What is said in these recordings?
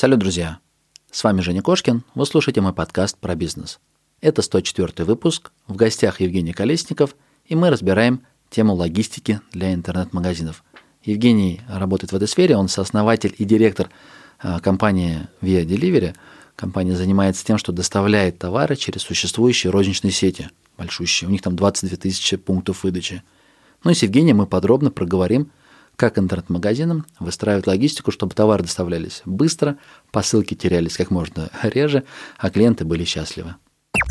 Салют, друзья! С вами Женя Кошкин, вы слушаете мой подкаст про бизнес. Это 104 выпуск, в гостях Евгений Колесников, и мы разбираем тему логистики для интернет-магазинов. Евгений работает в этой сфере, он сооснователь и директор а, компании Via Delivery. Компания занимается тем, что доставляет товары через существующие розничные сети, большущие. У них там 22 тысячи пунктов выдачи. Ну и с Евгением мы подробно проговорим как интернет-магазинам выстраивать логистику, чтобы товары доставлялись быстро, посылки терялись как можно реже, а клиенты были счастливы.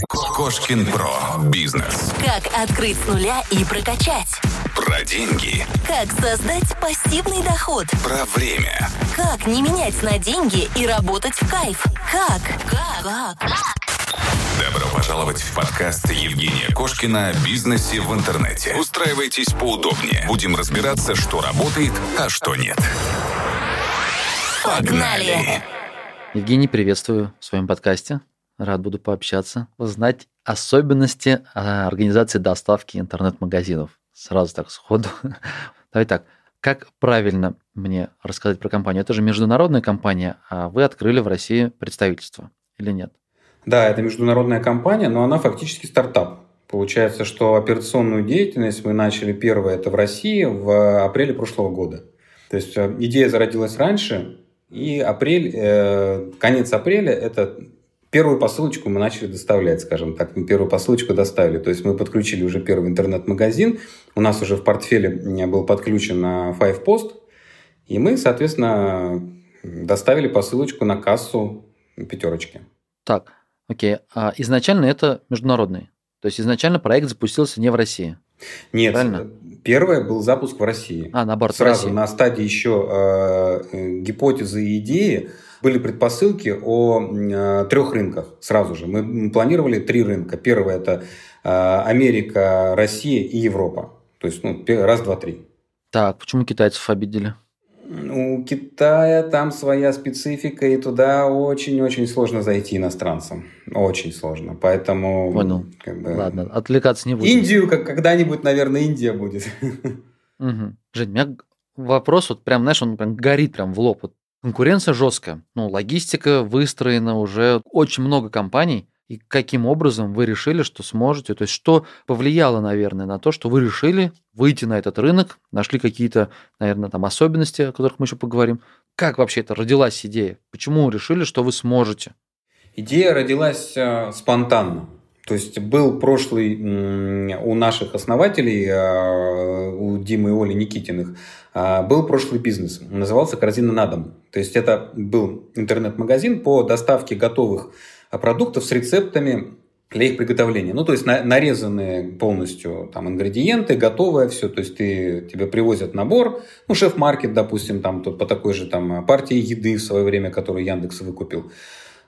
Кошкин Про. Бизнес. Как открыть с нуля и прокачать. Про деньги. Как создать пассивный доход. Про время. Как не менять на деньги и работать в кайф. Как? Как? Как? Добро пожаловать в подкаст Евгения Кошкина о бизнесе в интернете. Устраивайтесь поудобнее. Будем разбираться, что работает, а что нет. Погнали! Евгений, приветствую в своем подкасте. Рад буду пообщаться, узнать особенности а, организации доставки интернет-магазинов. Сразу так сходу. Давай так, как правильно мне рассказать про компанию? Это же международная компания, а вы открыли в России представительство или нет? Да, это международная компания, но она фактически стартап. Получается, что операционную деятельность мы начали первое это в России в апреле прошлого года. То есть э, идея зародилась раньше, и апрель, э, конец апреля это первую посылочку мы начали доставлять, скажем так. Мы первую посылочку доставили. То есть мы подключили уже первый интернет-магазин. У нас уже в портфеле был подключен Five Post. И мы, соответственно, доставили посылочку на кассу пятерочки. Так, окей. А изначально это международный? То есть изначально проект запустился не в России? Нет, Правильно? первое был запуск в России. А, наоборот, Сразу в России. на стадии еще э, гипотезы и идеи были предпосылки о э, трех рынках сразу же. Мы планировали три рынка. Первое это э, Америка, Россия и Европа. То есть ну, раз, два, три. Так, почему китайцев обидели? У Китая там своя специфика, и туда очень-очень сложно зайти иностранцам. Очень сложно. Поэтому... Понял. Как бы... Ладно, отвлекаться не буду. Индию как, когда-нибудь, наверное, Индия будет. Угу. Жень, у меня вопрос вот прям, знаешь, он прям горит прям в лоб. Вот конкуренция жесткая. Ну, логистика выстроена уже очень много компаний. И каким образом вы решили, что сможете? То есть что повлияло, наверное, на то, что вы решили выйти на этот рынок, нашли какие-то, наверное, там особенности, о которых мы еще поговорим. Как вообще это родилась идея? Почему решили, что вы сможете? Идея родилась э, спонтанно. То есть был прошлый у наших основателей, э, у Димы и Оли Никитиных, э, был прошлый бизнес. Назывался «Корзина на дом». То есть это был интернет-магазин по доставке готовых продуктов с рецептами для их приготовления. Ну, то есть на, нарезанные полностью там ингредиенты, готовое все. То есть ты, тебе привозят набор, ну, шеф-маркет, допустим, там по такой же там партии еды в свое время, которую Яндекс выкупил.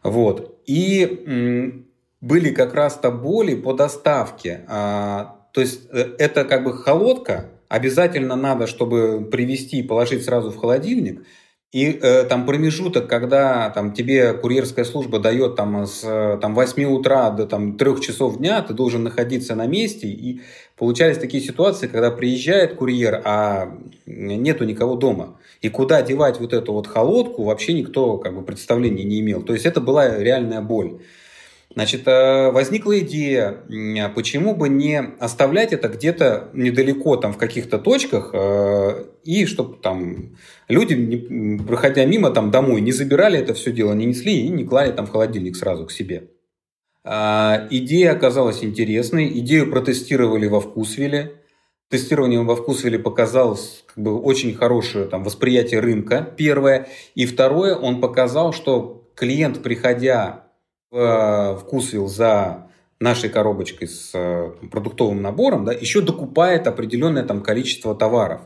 Вот. И м, были как раз-то боли по доставке. А, то есть э, это как бы холодка, обязательно надо, чтобы привезти и положить сразу в холодильник – и э, там промежуток, когда там, тебе курьерская служба дает там, с там, 8 утра до там, 3 часов дня, ты должен находиться на месте. И получались такие ситуации, когда приезжает курьер, а нету никого дома. И куда девать вот эту вот холодку, вообще никто как бы, представления не имел. То есть это была реальная боль. Значит, э, возникла идея, почему бы не оставлять это где-то недалеко, там, в каких-то точках, э, и чтобы там люди, проходя мимо там домой, не забирали это все дело, не несли и не клали там в холодильник сразу к себе. А, идея оказалась интересной, идею протестировали во Вкусвилле. Тестирование во Вкусвилле показалось как бы, очень хорошее там, восприятие рынка, первое. И второе, он показал, что клиент, приходя э, вкусвилл за нашей коробочкой с э, продуктовым набором, да, еще докупает определенное там количество товаров.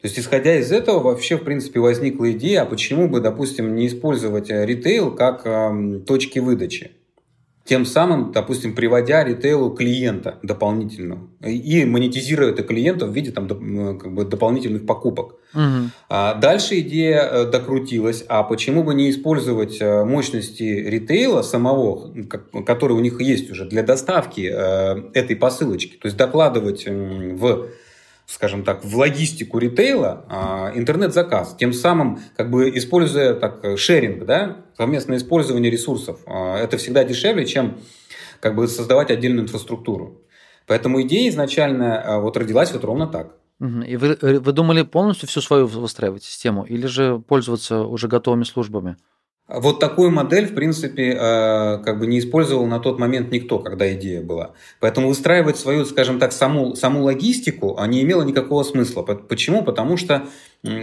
То есть, исходя из этого, вообще, в принципе, возникла идея, а почему бы, допустим, не использовать э, ритейл как э, точки выдачи тем самым, допустим, приводя ритейлу клиента дополнительного и монетизируя это клиента в виде там, как бы, дополнительных покупок. Угу. А дальше идея э, докрутилась, а почему бы не использовать э, мощности ритейла самого, который у них есть уже для доставки э, этой посылочки, то есть докладывать в скажем так, в логистику ритейла а, интернет-заказ, тем самым как бы используя так шеринг, да, совместное использование ресурсов. А, это всегда дешевле, чем как бы создавать отдельную инфраструктуру. Поэтому идея изначально а, вот родилась вот ровно так. И вы, э, вы думали полностью всю свою выстраивать систему или же пользоваться уже готовыми службами? Вот такую модель, в принципе, э, как бы не использовал на тот момент никто, когда идея была. Поэтому выстраивать свою, скажем так, саму, саму логистику а не имело никакого смысла. Почему? Потому что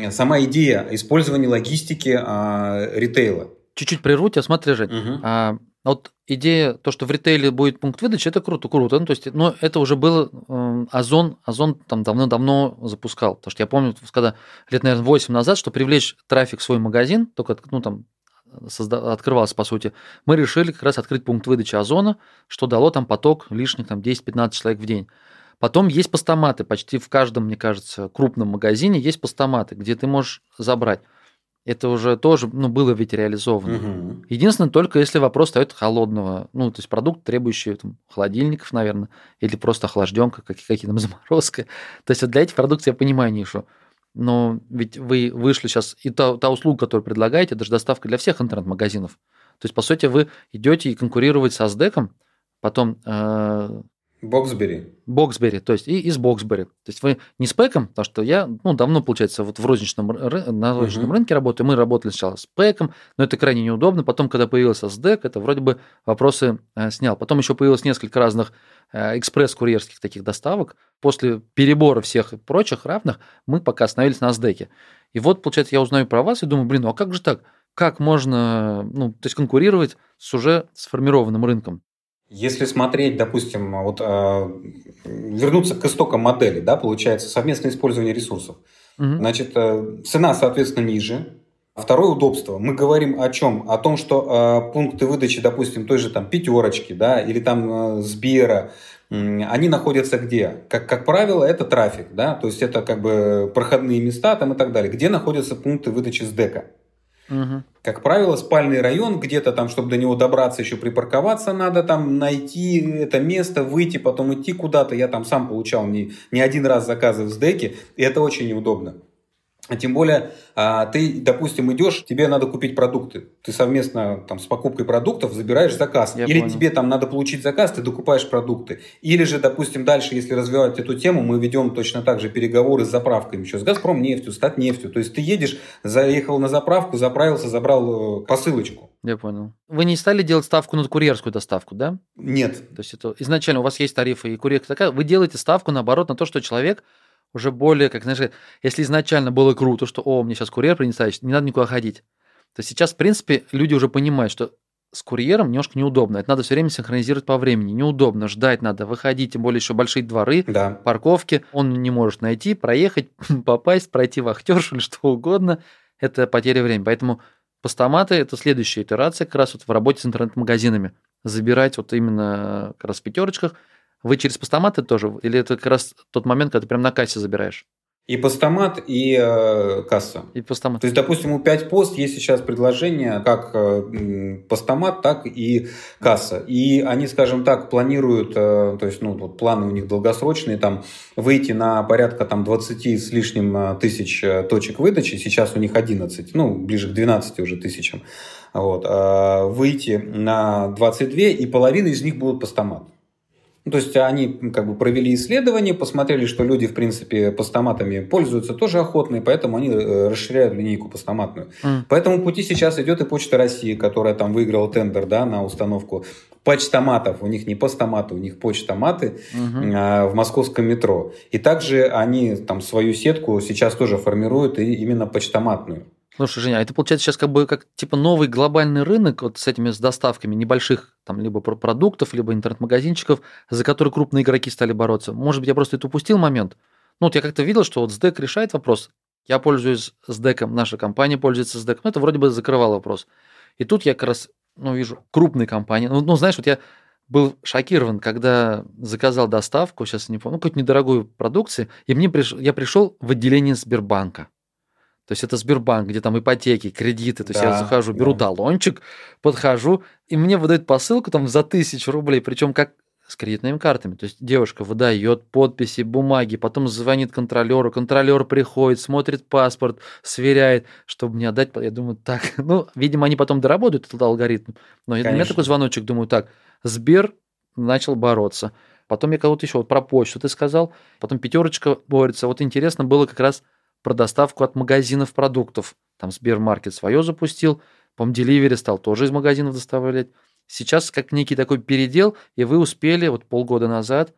сама идея использования логистики а, ритейла. Чуть-чуть прерву тебя, смотри, Жень. Угу. А, вот идея, то, что в ритейле будет пункт выдачи, это круто, круто. Ну, то есть, но это уже было, э, Озон, Озон там давно-давно запускал. Потому что я помню, когда лет, наверное, 8 назад, что привлечь трафик в свой магазин, только, ну, там, созда... открывался, по сути, мы решили как раз открыть пункт выдачи Озона, что дало там поток лишних там 10-15 человек в день. Потом есть постаматы, почти в каждом, мне кажется, крупном магазине есть постаматы, где ты можешь забрать. Это уже тоже ну, было ведь реализовано. Угу. Единственное, только если вопрос стоит холодного, ну, то есть продукт, требующий там, холодильников, наверное, или просто охлажденка, какие-то там заморозка. То есть вот для этих продуктов я понимаю нишу но ведь вы вышли сейчас, и та, та услуга, которую предлагаете, это же доставка для всех интернет-магазинов. То есть, по сути, вы идете и конкурировать со Аздеком, потом... Э, Боксбери. Боксбери, то есть и из Боксбери. То есть вы не с Пэком, потому что я ну, давно, получается, вот в розничном, на розничном uh-huh. рынке работаю. Мы работали сначала с Пэком, но это крайне неудобно. Потом, когда появился SDEC, это вроде бы вопросы э, снял. Потом еще появилось несколько разных э, экспресс-курьерских таких доставок. После перебора всех прочих равных мы пока остановились на SDEC. И вот, получается, я узнаю про вас и думаю, блин, ну а как же так? Как можно ну, то есть конкурировать с уже сформированным рынком? Если смотреть, допустим, вот э, вернуться к истокам модели, да, получается совместное использование ресурсов. Угу. Значит, э, цена, соответственно, ниже. Второе удобство. Мы говорим о чем? О том, что э, пункты выдачи, допустим, той же там пятерочки, да, или там э, Сбера, они находятся где? Как, как правило, это трафик, да, то есть это как бы проходные места там и так далее. Где находятся пункты выдачи с дека? Как правило, спальный район, где-то там, чтобы до него добраться, еще припарковаться надо, там найти это место, выйти, потом идти куда-то. Я там сам получал не, не один раз заказы в СДЭКе, и это очень неудобно. А тем более, а, ты, допустим, идешь, тебе надо купить продукты. Ты совместно там, с покупкой продуктов забираешь заказ. Я Или понял. тебе там надо получить заказ, ты докупаешь продукты. Или же, допустим, дальше, если развивать эту тему, мы ведем точно так же переговоры с заправками. Еще с Газпром нефтью, с нефтью. То есть ты едешь, заехал на заправку, заправился, забрал э, посылочку. Я понял. Вы не стали делать ставку на курьерскую доставку, да? Нет. То есть это изначально у вас есть тарифы и курьерская такая. Вы делаете ставку, наоборот, на то, что человек уже более, как знаешь, если изначально было круто, что, о, мне сейчас курьер принесет, не надо никуда ходить, то сейчас, в принципе, люди уже понимают, что с курьером немножко неудобно. Это надо все время синхронизировать по времени. Неудобно, ждать надо, выходить, тем более еще большие дворы, да. парковки. Он не может найти, проехать, попасть, пройти вахтершу или что угодно. Это потеря времени. Поэтому постаматы – это следующая итерация как раз вот в работе с интернет-магазинами. Забирать вот именно как раз в пятерочках – вы через постаматы тоже? Или это как раз тот момент, когда ты прям на кассе забираешь? И постамат, и э, касса. И постамат. То есть, допустим, у 5 пост есть сейчас предложение как э, постамат, так и касса. И они, скажем так, планируют, э, то есть, ну, вот планы у них долгосрочные, там, выйти на порядка там 20 с лишним э, тысяч э, точек выдачи. Сейчас у них 11, ну, ближе к 12 уже тысячам. Вот. Э, выйти на 22, и половина из них будут постамат. Ну, то есть они как бы провели исследование, посмотрели, что люди, в принципе, постаматами пользуются тоже охотно, и поэтому они э, расширяют линейку постаматную. Mm. По этому пути сейчас идет и Почта России, которая там выиграла тендер да, на установку почтоматов. У них не постаматы, у них почтоматы mm-hmm. а, в московском метро. И также они там свою сетку сейчас тоже формируют и именно почтоматную. Слушай, Женя, а это получается сейчас как бы как типа новый глобальный рынок вот с этими с доставками небольших там либо продуктов, либо интернет-магазинчиков, за которые крупные игроки стали бороться. Может быть, я просто это упустил момент. Ну, вот я как-то видел, что вот SDEC решает вопрос. Я пользуюсь SDEC, наша компания пользуется SDEC. Ну, это вроде бы закрывал вопрос. И тут я как раз, ну, вижу крупные компании. Ну, ну знаешь, вот я был шокирован, когда заказал доставку, сейчас не помню, ну, какую-то недорогую продукцию, и мне приш... я пришел в отделение Сбербанка. То есть это Сбербанк, где там ипотеки, кредиты. То есть да, я захожу, беру да. талончик, подхожу, и мне выдают посылку там за тысячу рублей. Причем как с кредитными картами. То есть девушка выдает подписи, бумаги, потом звонит контролеру, контролер приходит, смотрит паспорт, сверяет, чтобы не отдать. Я думаю, так, ну, видимо, они потом доработают этот алгоритм. Но Конечно. у меня такой звоночек, думаю, так, Сбер начал бороться. Потом я кого-то еще, вот про почту ты сказал, потом пятерочка борется. Вот интересно было как раз про доставку от магазинов продуктов. Там Сбермаркет свое запустил, по Delivery стал тоже из магазинов доставлять. Сейчас как некий такой передел, и вы успели вот полгода назад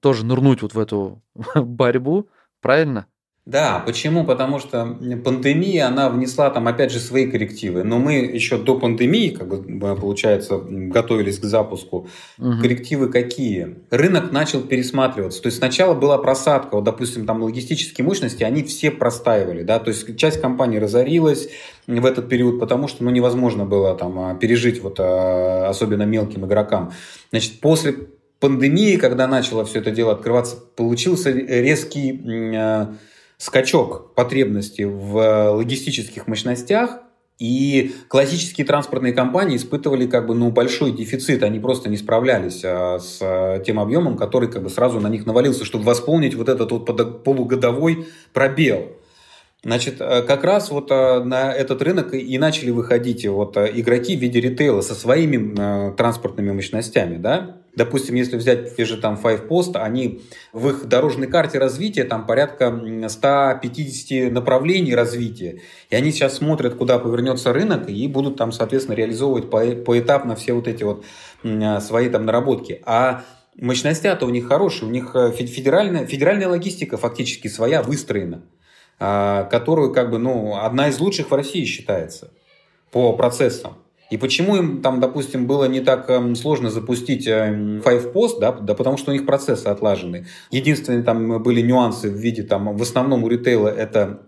тоже нырнуть вот в эту борьбу, правильно? Да, почему? Потому что пандемия, она внесла там опять же свои коррективы. Но мы еще до пандемии, как бы, получается, готовились к запуску. Угу. Коррективы какие? Рынок начал пересматриваться. То есть сначала была просадка, вот, допустим, там логистические мощности, они все простаивали, да, то есть часть компаний разорилась в этот период, потому что, ну, невозможно было там а, пережить вот а, особенно мелким игрокам. Значит, после пандемии, когда начало все это дело открываться, получился резкий а, скачок потребности в э, логистических мощностях, и классические транспортные компании испытывали как бы, ну, большой дефицит, они просто не справлялись а, с а, тем объемом, который как бы сразу на них навалился, чтобы восполнить вот этот вот полугодовой пробел. Значит, как раз вот на этот рынок и начали выходить вот игроки в виде ритейла со своими транспортными мощностями, да. Допустим, если взять те же там Five Post, они в их дорожной карте развития там порядка 150 направлений развития. И они сейчас смотрят, куда повернется рынок, и будут там, соответственно, реализовывать по поэтапно все вот эти вот свои там наработки. А мощности-то у них хорошие, у них федеральная, федеральная логистика фактически своя выстроена. А, которую как бы, ну, одна из лучших в России считается по процессам. И почему им там, допустим, было не так эм, сложно запустить эм, Five Post, да, да потому что у них процессы отлажены. Единственные там были нюансы в виде, там, в основном у ритейла это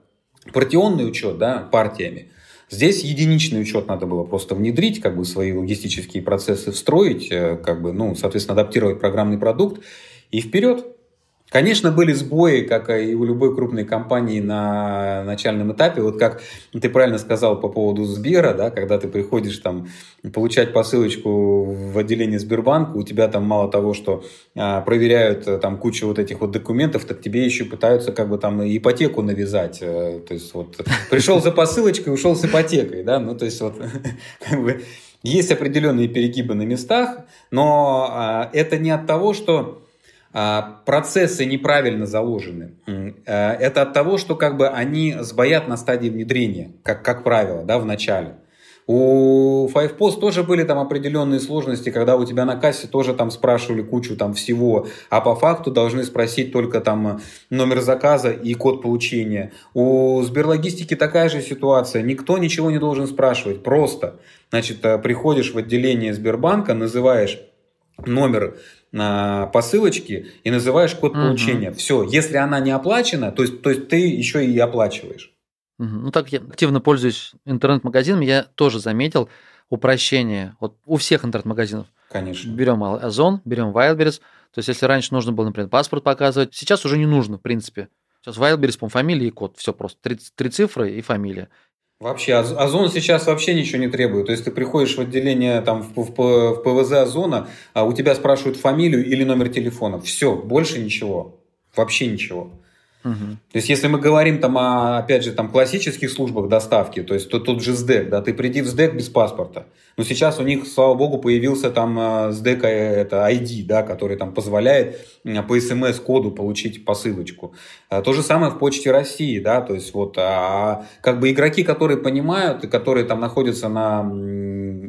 партионный учет, да, партиями. Здесь единичный учет надо было просто внедрить, как бы свои логистические процессы встроить, э, как бы, ну, соответственно, адаптировать программный продукт и вперед. Конечно, были сбои, как и у любой крупной компании на начальном этапе. Вот как ты правильно сказал по поводу Сбера, да, когда ты приходишь там получать посылочку в отделение Сбербанка, у тебя там мало того, что а, проверяют э, там кучу вот этих вот документов, так тебе еще пытаются как бы там ипотеку навязать. Э, то есть вот пришел за посылочкой, ушел с ипотекой, да, ну то есть вот как бы есть определенные перегибы на местах, но а, это не от того, что процессы неправильно заложены. А, это от того, что как бы они сбоят на стадии внедрения, как, как правило, да, в начале. У Five Post тоже были там определенные сложности, когда у тебя на кассе тоже там спрашивали кучу там всего, а по факту должны спросить только там номер заказа и код получения. У Сберлогистики такая же ситуация. Никто ничего не должен спрашивать. Просто, значит, э, приходишь в отделение Сбербанка, называешь номер на посылочке и называешь код угу. получения. Все, если она не оплачена, то есть, то есть ты еще и оплачиваешь. Угу. Ну так я активно пользуюсь интернет-магазином, я тоже заметил упрощение вот у всех интернет-магазинов. Конечно. Берем Озон, берем Wildberries. То есть, если раньше нужно было, например, паспорт показывать, сейчас уже не нужно, в принципе. Сейчас Wildberries, по фамилия и код. Все просто. Три, три цифры и фамилия. Вообще, Озон сейчас вообще ничего не требует. То есть ты приходишь в отделение там, в, в, в ПВЗ Озона, а у тебя спрашивают фамилию или номер телефона. Все, больше ничего. Вообще ничего. Угу. То есть, если мы говорим там о, опять же, там классических службах доставки, то есть то, тот же СДЭК, да, ты приди в СДЭК без паспорта. Но сейчас у них, слава богу, появился там э, СДЭК, э, это ID, да, который там позволяет по смс-коду получить посылочку. То же самое в Почте России, да, то есть вот а, как бы игроки, которые понимают и которые там находятся на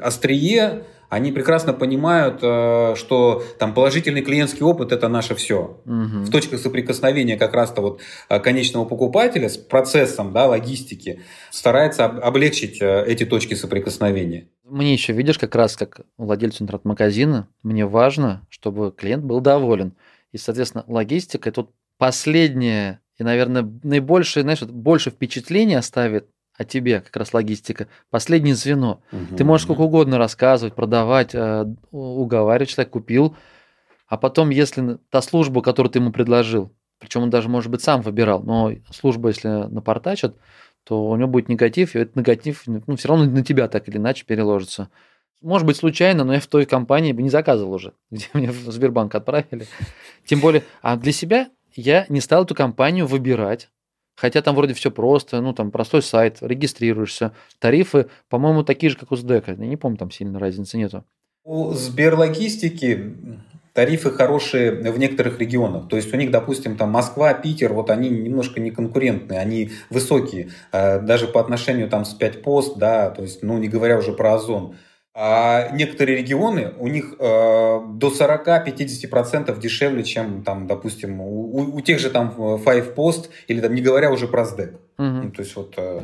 острие, они прекрасно понимают, э, что там положительный клиентский опыт это наше все. Угу. В точках соприкосновения как раз-то вот э, конечного покупателя с процессом да, логистики старается облегчить э, эти точки соприкосновения. Мне еще, видишь, как раз как владельцу интернет-магазина, мне важно, чтобы клиент был доволен. И, соответственно, логистика – это вот последнее и, наверное, наибольшее, знаешь, больше впечатление оставит о тебе, как раз логистика, последнее звено. Угу. Ты можешь сколько угодно рассказывать, продавать, э, уговаривать, человек купил, а потом, если та служба, которую ты ему предложил, причем он даже, может быть, сам выбирал, но служба, если напортачат, то у него будет негатив, и этот негатив ну, все равно на тебя так или иначе переложится. может быть, случайно, но я в той компании бы не заказывал уже, где мне в Сбербанк отправили. Тем более, а для себя я не стал эту компанию выбирать. Хотя там вроде все просто, ну там простой сайт, регистрируешься. Тарифы, по-моему, такие же, как у СДЭКа. Я не помню, там сильно разницы нету. У Сберлогистики тарифы хорошие в некоторых регионах. То есть у них, допустим, там Москва, Питер, вот они немножко не конкурентные, они высокие, э, даже по отношению там с 5 пост, да, то есть, ну, не говоря уже про Озон. А некоторые регионы, у них э, до 40-50% дешевле, чем, там, допустим, у, у тех же там Five Post, или там, не говоря уже про SDEC. Угу. Ну, то есть вот... Э,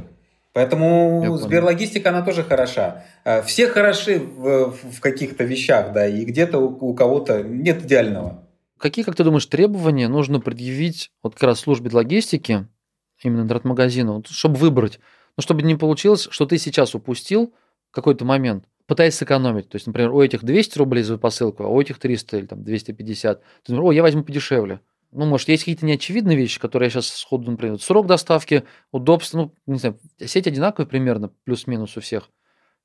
Поэтому Сберлогистика, она тоже хороша. Э, все хороши в, в каких-то вещах, да, и где-то у, у кого-то нет идеального. Какие, как ты думаешь, требования нужно предъявить вот как раз службе логистики, именно интернет-магазину, чтобы выбрать? Ну, чтобы не получилось, что ты сейчас упустил какой-то момент, пытаясь сэкономить. То есть, например, у этих 200 рублей за посылку, а у этих 300 или там 250. Ты думаешь, о, я возьму подешевле. Ну, может, есть какие-то неочевидные вещи, которые я сейчас сходу, например, срок доставки, удобство, ну, не знаю, сеть одинаковая примерно, плюс-минус у всех.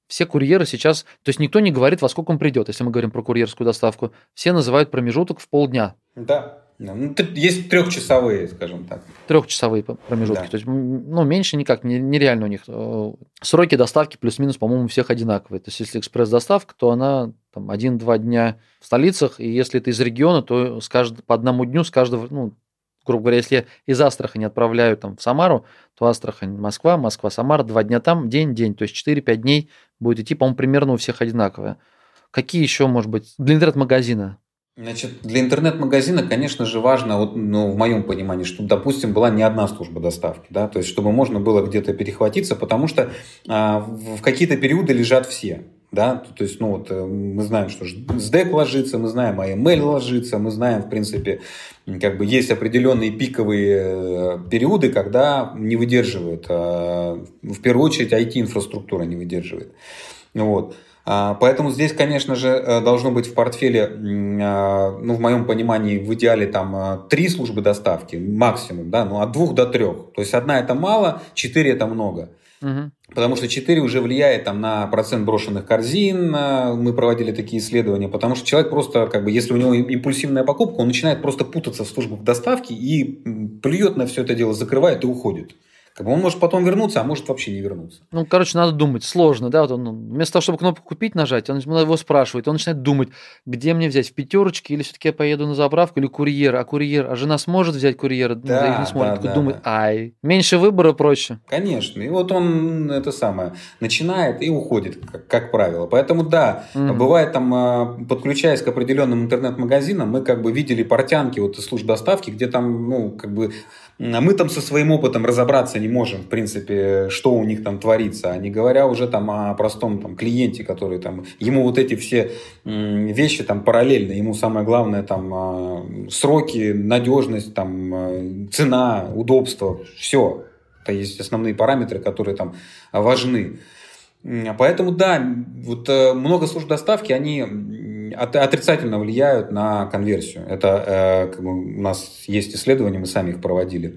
Все курьеры сейчас, то есть никто не говорит, во сколько он придет, если мы говорим про курьерскую доставку. Все называют промежуток в полдня. Да. Ну, есть трехчасовые, скажем так. Трехчасовые промежутки. Да. То есть, ну, меньше никак, нереально у них. Э, сроки доставки плюс-минус, по-моему, у всех одинаковые. То есть, если экспресс-доставка, то она там один-два дня в столицах, и если ты из региона, то с каждого, по одному дню с каждого, ну, грубо говоря, если из Астрахани отправляю там в Самару, то Астрахань, Москва, Москва, Самара, два дня там, день, день, то есть 4-5 дней будет идти, по-моему, примерно у всех одинаковое. Какие еще, может быть, для интернет-магазина Значит, для интернет-магазина, конечно же, важно, вот, ну, в моем понимании, чтобы, допустим, была не одна служба доставки, да, то есть, чтобы можно было где-то перехватиться, потому что а, в какие-то периоды лежат все, да, то есть, ну, вот, э, мы знаем, что SDEC ложится, мы знаем, AML ложится, мы знаем, в принципе, как бы есть определенные пиковые э, периоды, когда не выдерживает, а, в первую очередь, IT-инфраструктура не выдерживает, вот. А, поэтому здесь, конечно же, э, должно быть в портфеле, а, ну, в моем понимании, в идеале там а, три службы доставки максимум, да, ну, от двух до трех. То есть одна это мало, четыре это много. Угу. Потому что 4 уже влияет там, на процент брошенных корзин. Мы проводили такие исследования. Потому что человек просто, как бы, если у него импульсивная покупка, он начинает просто путаться в службах доставки и плюет на все это дело, закрывает и уходит. Как бы он может потом вернуться, а может вообще не вернуться. Ну, короче, надо думать. Сложно, да? Вот он, вместо того, чтобы кнопку купить нажать, он его спрашивает, он начинает думать, где мне взять, в пятерочке, или все-таки я поеду на заправку, или курьер, а курьер, а жена сможет взять курьера? Да, не сможет. Да, да, думает, да. ай, меньше выбора проще. Конечно. И вот он это самое начинает и уходит, как, как правило. Поэтому да, mm бывает там, а, подключаясь к определенным интернет-магазинам, мы как бы видели портянки вот из служб доставки, где там, ну, как бы а мы там со своим опытом разобраться не можем, в принципе, что у них там творится, а не говоря уже там о простом там, клиенте, который там, ему вот эти все вещи там параллельно, ему самое главное там а, сроки, надежность, там а, цена, удобство, все. Это есть основные параметры, которые там важны. Поэтому да, вот э, много служб доставки, они отрицательно влияют на конверсию. Это э, как бы, у нас есть исследования, мы сами их проводили.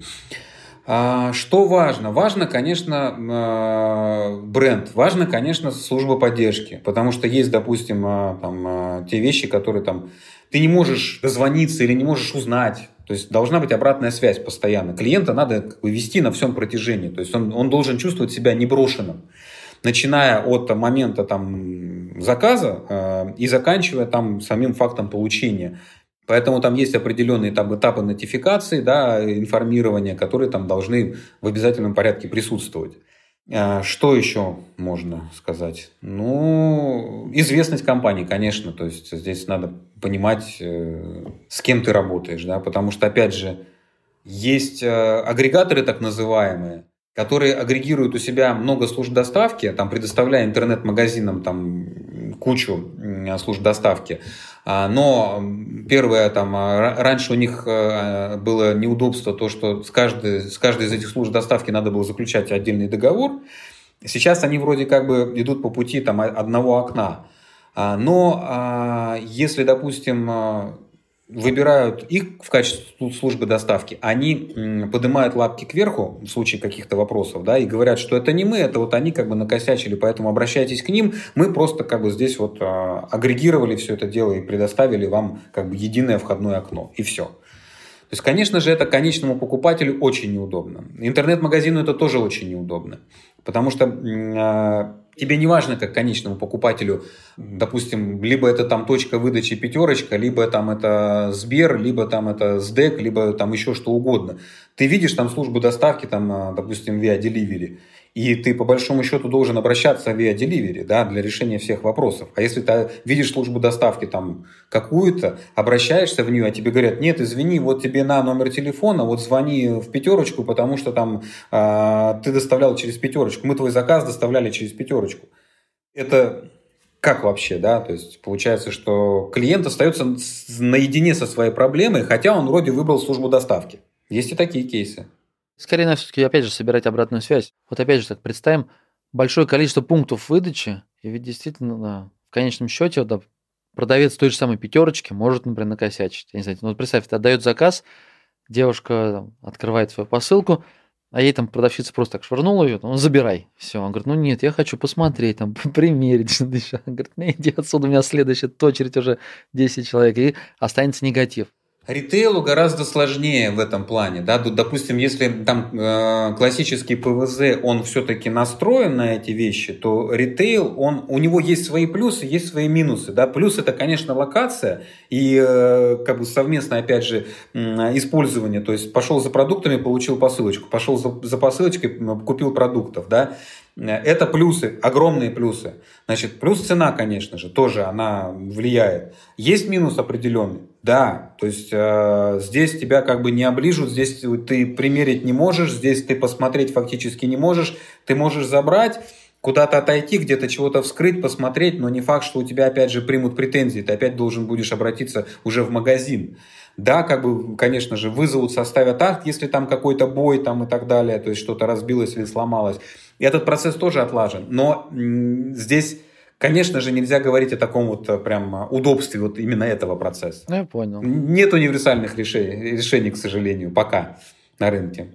А, что важно? Важно, конечно, э, бренд. Важно, конечно, служба поддержки. Потому что есть, допустим, э, там, те вещи, которые там, ты не можешь дозвониться или не можешь узнать. То есть должна быть обратная связь постоянно. Клиента надо как бы, вести на всем протяжении. То есть он, он должен чувствовать себя неброшенным начиная от момента там, заказа э, и заканчивая там самим фактом получения. Поэтому там есть определенные там, этапы нотификации, да, информирования, которые там должны в обязательном порядке присутствовать. Э, что еще можно сказать? Ну, известность компании, конечно. То есть здесь надо понимать, э, с кем ты работаешь, да, потому что, опять же, есть э, агрегаторы так называемые, которые агрегируют у себя много служб доставки, там, предоставляя интернет-магазинам там, кучу служб доставки. А, но первое, там, а, раньше у них э, было неудобство то, что с каждой, с каждой из этих служб доставки надо было заключать отдельный договор. Сейчас они вроде как бы идут по пути там, одного окна. А, но если, допустим, выбирают их в качестве службы доставки, они поднимают лапки кверху в случае каких-то вопросов, да, и говорят, что это не мы, это вот они как бы накосячили, поэтому обращайтесь к ним, мы просто как бы здесь вот а, агрегировали все это дело и предоставили вам как бы единое входное окно, и все. То есть, конечно же, это конечному покупателю очень неудобно. Интернет-магазину это тоже очень неудобно. Потому что а, тебе не важно, как конечному покупателю, допустим, либо это там точка выдачи пятерочка, либо там это Сбер, либо там это СДЭК, либо там еще что угодно. Ты видишь там службу доставки, там, а, допустим, Via Delivery, и ты по большому счету должен обращаться via delivery да, для решения всех вопросов. А если ты видишь службу доставки там какую-то, обращаешься в нее, а тебе говорят, нет, извини, вот тебе на номер телефона, вот звони в пятерочку, потому что там э, ты доставлял через пятерочку, мы твой заказ доставляли через пятерочку. Это как вообще, да? То есть получается, что клиент остается наедине со своей проблемой, хотя он вроде выбрал службу доставки. Есть и такие кейсы. Скорее, надо все-таки, опять же, собирать обратную связь. Вот опять же, так представим большое количество пунктов выдачи, и ведь действительно, в конечном счете, да, продавец той же самой пятерочки может, например, накосячить. Я не знаю, ну, вот представь, ты отдает заказ, девушка там, открывает свою посылку, а ей там продавщица просто так швырнула ее, ну, забирай. Все. Он говорит, ну нет, я хочу посмотреть, там, примерить. Он говорит, ну иди отсюда, у меня следующая очередь уже 10 человек, и останется негатив. Ритейлу гораздо сложнее в этом плане. Да? Допустим, если там э, классический ПВЗ, он все-таки настроен на эти вещи, то ритейл, он, у него есть свои плюсы, есть свои минусы. Да? Плюс это, конечно, локация и э, как бы совместное, опять же, э, использование. То есть пошел за продуктами, получил посылочку, пошел за, за посылочкой, купил продуктов. Да? Это плюсы, огромные плюсы. Значит, плюс цена, конечно же, тоже она влияет. Есть минус определенный? Да. То есть э, здесь тебя как бы не оближут, здесь ты примерить не можешь, здесь ты посмотреть фактически не можешь. Ты можешь забрать, куда-то отойти, где-то чего-то вскрыть, посмотреть, но не факт, что у тебя опять же примут претензии. Ты опять должен будешь обратиться уже в магазин. Да, как бы, конечно же, вызовут, составят акт, если там какой-то бой там и так далее, то есть что-то разбилось или сломалось. И этот процесс тоже отлажен. Но здесь, конечно же, нельзя говорить о таком вот э, прям удобстве вот именно этого процесса. Ну, я понял. Нет универсальных решений, решений, к сожалению, пока на рынке.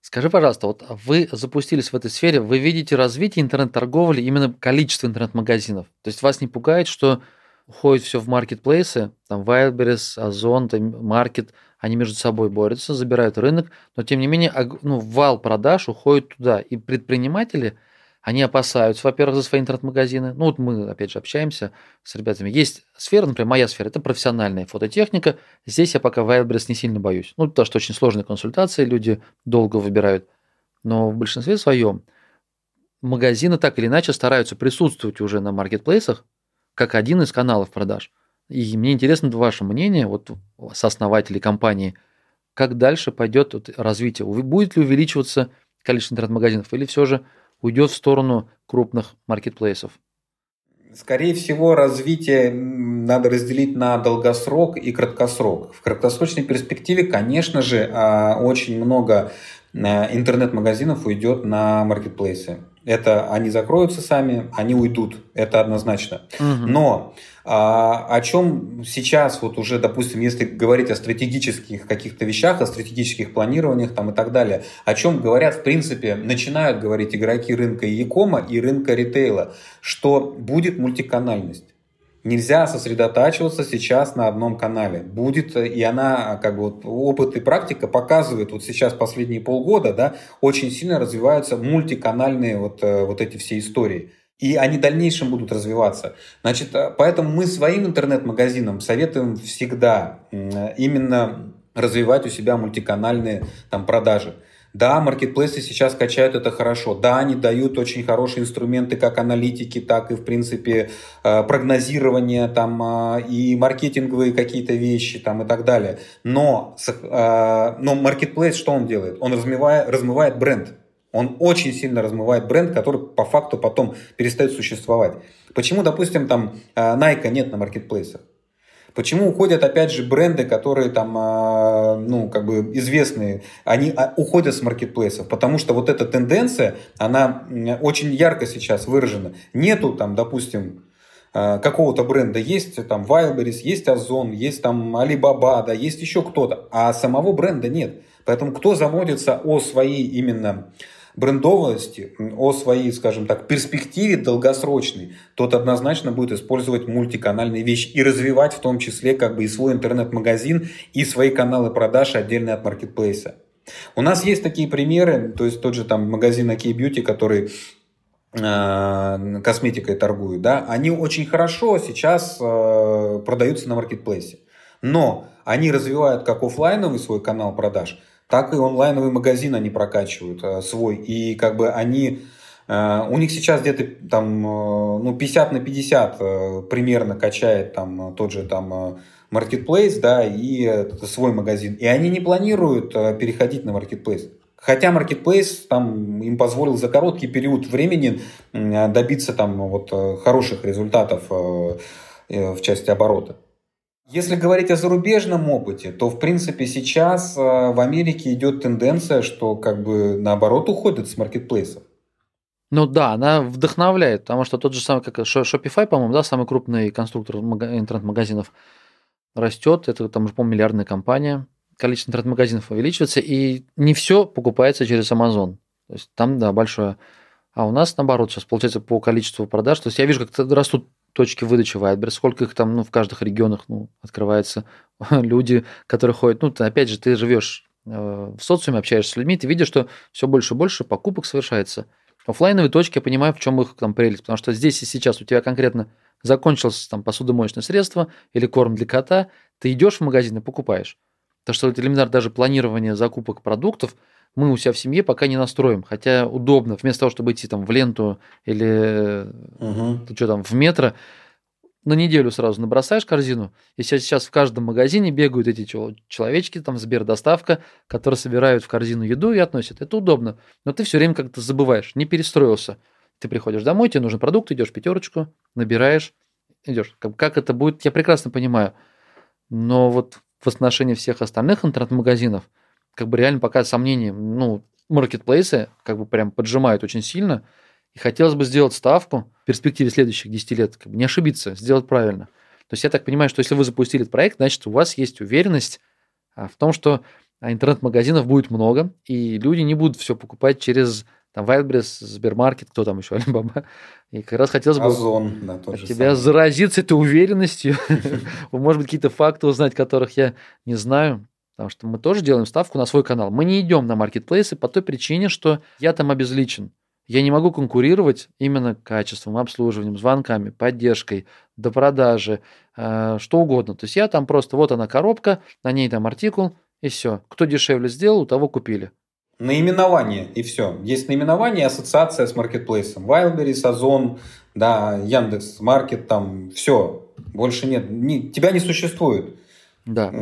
Скажи, пожалуйста, вот вы запустились в этой сфере, вы видите развитие интернет-торговли, именно количество интернет-магазинов? То есть вас не пугает, что уходит все в маркетплейсы, там Wildberries, Озон, Market, они между собой борются, забирают рынок, но тем не менее ну, вал продаж уходит туда. И предприниматели, они опасаются, во-первых, за свои интернет-магазины. Ну вот мы, опять же, общаемся с ребятами. Есть сфера, например, моя сфера, это профессиональная фототехника. Здесь я пока Wildberries не сильно боюсь. Ну, потому что очень сложные консультации, люди долго выбирают. Но в большинстве своем магазины так или иначе стараются присутствовать уже на маркетплейсах, как один из каналов продаж. И мне интересно ваше мнение, вот сооснователей компании, как дальше пойдет вот развитие? Будет ли увеличиваться количество интернет-магазинов или все же уйдет в сторону крупных маркетплейсов? Скорее всего, развитие надо разделить на долгосрок и краткосрок. В краткосрочной перспективе, конечно же, а, очень много а, интернет-магазинов уйдет на маркетплейсы. Это они закроются сами, они уйдут, это однозначно. Угу. Но а, о чем сейчас, вот уже, допустим, если говорить о стратегических каких-то вещах, о стратегических планированиях там и так далее, о чем говорят, в принципе, начинают говорить игроки рынка Якома и рынка ритейла, что будет мультиканальность. Нельзя сосредотачиваться сейчас на одном канале. Будет, и она, как бы, вот, опыт и практика показывают, вот сейчас последние полгода, да, очень сильно развиваются мультиканальные вот, э, вот эти все истории. И они в дальнейшем будут развиваться. Значит, э, поэтому мы своим интернет-магазинам советуем всегда именно развивать у себя мультиканальные там, продажи. Да, маркетплейсы сейчас качают это хорошо. Да, они дают очень хорошие инструменты, как аналитики, так и, в принципе, э, прогнозирование там, э, и маркетинговые какие-то вещи там, и так далее. Но, э, но маркетплейс что он делает? Он размывает, размывает бренд. Он очень сильно размывает бренд, который по факту потом перестает существовать. Почему, допустим, там Nike нет на маркетплейсах? Почему уходят, опять же, бренды, которые там, а, ну, как бы известные, они а, уходят с маркетплейсов? Потому что вот эта тенденция, она очень ярко сейчас выражена. Нету там, допустим, э, какого-то бренда есть там Wildberries, есть Озон, есть там Alibaba, да, есть еще кто-то, а самого бренда нет. Поэтому кто заботится о своей именно брендовости, о своей, скажем так, перспективе долгосрочной, тот однозначно будет использовать мультиканальные вещи и развивать в том числе как бы и свой интернет-магазин, и свои каналы продаж отдельные от маркетплейса. У нас есть такие примеры, то есть тот же там магазин OK Beauty, который э, косметикой торгуют, да, они очень хорошо сейчас э, продаются на маркетплейсе. Но они развивают как офлайновый свой канал продаж, так и онлайновый магазин они прокачивают э, свой. И как бы они э, у них сейчас где-то там э, ну, 50 на 50 примерно качает там тот же там Marketplace, да, и свой магазин. И они не планируют переходить на Marketplace. Хотя Marketplace там им позволил за короткий период времени добиться там вот хороших результатов в части оборота. Если говорить о зарубежном опыте, то в принципе сейчас э, в Америке идет тенденция, что как бы наоборот уходит с маркетплейсов. Ну да, она вдохновляет, потому что тот же самый, как Shopify, по-моему, да, самый крупный конструктор интернет-магазинов растет, это там, по-моему, миллиардная компания, количество интернет-магазинов увеличивается, и не все покупается через Amazon. То есть там, да, большое. А у нас, наоборот, сейчас получается по количеству продаж. То есть я вижу, как растут точки выдачи Wildberries, сколько их там ну, в каждых регионах ну, открывается, люди, которые ходят. Ну, ты, опять же, ты живешь э, в социуме, общаешься с людьми, ты видишь, что все больше и больше покупок совершается. Оффлайновые точки, я понимаю, в чем их там прелесть, потому что здесь и сейчас у тебя конкретно закончилось там посудомоечное средство или корм для кота, ты идешь в магазин и покупаешь. Так что элементарно даже планирование закупок продуктов – мы у себя в семье пока не настроим. Хотя удобно, вместо того, чтобы идти там в ленту или угу. что там, в метро, на неделю сразу набросаешь корзину, и сейчас, сейчас в каждом магазине бегают эти человечки, там Сбердоставка, которые собирают в корзину еду и относят. Это удобно. Но ты все время как-то забываешь, не перестроился. Ты приходишь домой, тебе нужен продукт, идешь пятерочку, набираешь, идешь. Как, как это будет, я прекрасно понимаю. Но вот в отношении всех остальных интернет-магазинов – как бы реально пока сомнения, ну, маркетплейсы как бы прям поджимают очень сильно. И хотелось бы сделать ставку в перспективе следующих 10 лет, как бы не ошибиться, сделать правильно. То есть я так понимаю, что если вы запустили этот проект, значит, у вас есть уверенность а, в том, что а, интернет-магазинов будет много, и люди не будут все покупать через там Wildberries, Сбермаркет, кто там еще, Alibaba. И как раз хотелось бы Озон, да, от тебя самое. заразиться этой уверенностью. Может быть, какие-то факты узнать, которых я не знаю. Потому что мы тоже делаем ставку на свой канал. Мы не идем на маркетплейсы по той причине, что я там обезличен. Я не могу конкурировать именно качеством, обслуживанием, звонками, поддержкой, до продажи, э, что угодно. То есть я там просто, вот она коробка, на ней там артикул, и все. Кто дешевле сделал, у того купили. Наименование, и все. Есть наименование, ассоциация с маркетплейсом. Wildberries, Озон, да, Яндекс, Маркет, там, все. Больше нет. Не, тебя не существует да.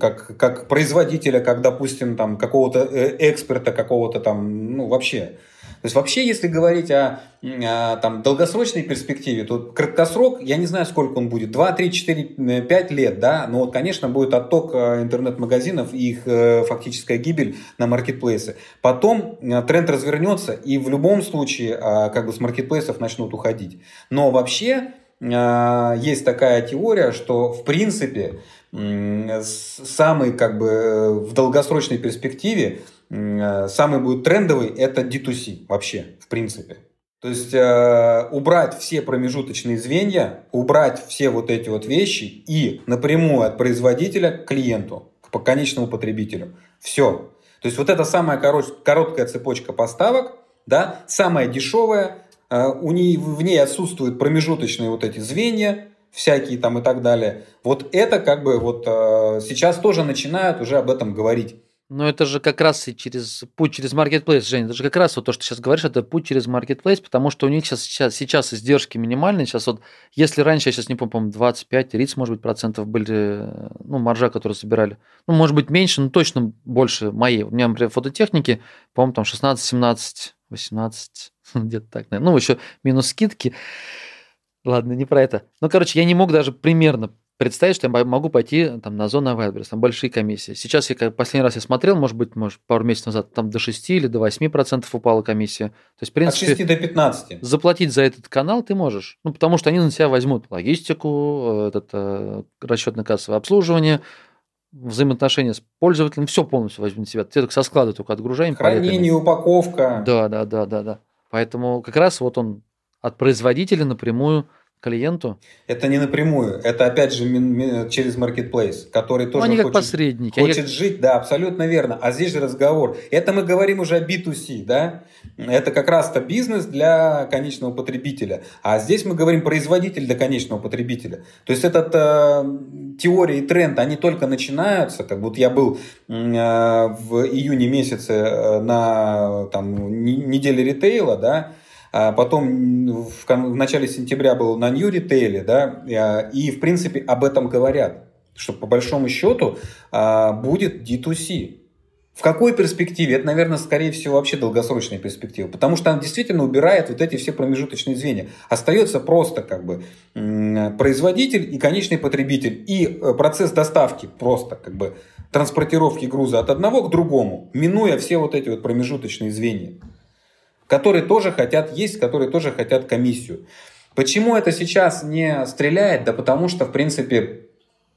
как, как производителя, как, допустим, там, какого-то э, эксперта, какого-то там, ну, вообще. То есть вообще, если говорить о, о там, долгосрочной перспективе, то краткосрок, я не знаю, сколько он будет, 2, 3, 4, 5 лет, да, но вот, конечно, будет отток э, интернет-магазинов и их э, фактическая гибель на маркетплейсы. Потом тренд развернется, и в любом случае как бы с маркетплейсов начнут уходить. Но вообще есть такая теория, что в принципе самый как бы в долгосрочной перспективе э, самый будет трендовый это D2C вообще в принципе. То есть э, убрать все промежуточные звенья, убрать все вот эти вот вещи и напрямую от производителя к клиенту, к конечному потребителю. Все. То есть вот это самая короткая цепочка поставок, да, самая дешевая, у ней, в ней отсутствуют промежуточные вот эти звенья, всякие там и так далее. Вот это как бы вот э, сейчас тоже начинают уже об этом говорить. Но это же как раз и через путь через маркетплейс, Женя, это же как раз вот то, что сейчас говоришь, это путь через маркетплейс, потому что у них сейчас, сейчас, сейчас издержки минимальные. Сейчас вот, если раньше, я сейчас не помню, 25-30, может быть, процентов были, ну, маржа, которую собирали. Ну, может быть, меньше, но точно больше моей. У меня, например, фототехники, по-моему, там 16, 17, 18, где-то так, наверное. Ну, еще минус скидки. Ладно, не про это. Ну, короче, я не мог даже примерно представить, что я могу пойти там, на зону Wildberries, там большие комиссии. Сейчас я как последний раз я смотрел, может быть, может, пару месяцев назад, там до 6 или до 8 процентов упала комиссия. То есть, в принципе, От 6 до 15. Заплатить за этот канал ты можешь. Ну, потому что они на себя возьмут логистику, этот, э, расчетно-кассовое обслуживание, взаимоотношения с пользователем, все полностью возьмут на себя. Ты только со склада только отгружаем. Хранение, палетами. упаковка. Да, да, да, да, да. Поэтому как раз вот он от производителя напрямую клиенту? Это не напрямую, это опять же через marketplace, который тоже они хочет, посредники. хочет они... жить, да, абсолютно верно. А здесь же разговор. Это мы говорим уже о B2C, да? Это как раз-то бизнес для конечного потребителя. А здесь мы говорим производитель для конечного потребителя. То есть этот э, теория и тренд, они только начинаются. Как будто я был э, в июне месяце э, на там, неделе ритейла, да, а потом в, в начале сентября был на New Retail, да, а, и в принципе об этом говорят, что по большому счету а, будет D2C. В какой перспективе? Это, наверное, скорее всего, вообще долгосрочная перспектива. Потому что она действительно убирает вот эти все промежуточные звенья. Остается просто как бы производитель и конечный потребитель. И э, процесс доставки просто как бы транспортировки груза от одного к другому, минуя все вот эти вот промежуточные звенья которые тоже хотят есть, которые тоже хотят комиссию. Почему это сейчас не стреляет? Да потому что, в принципе,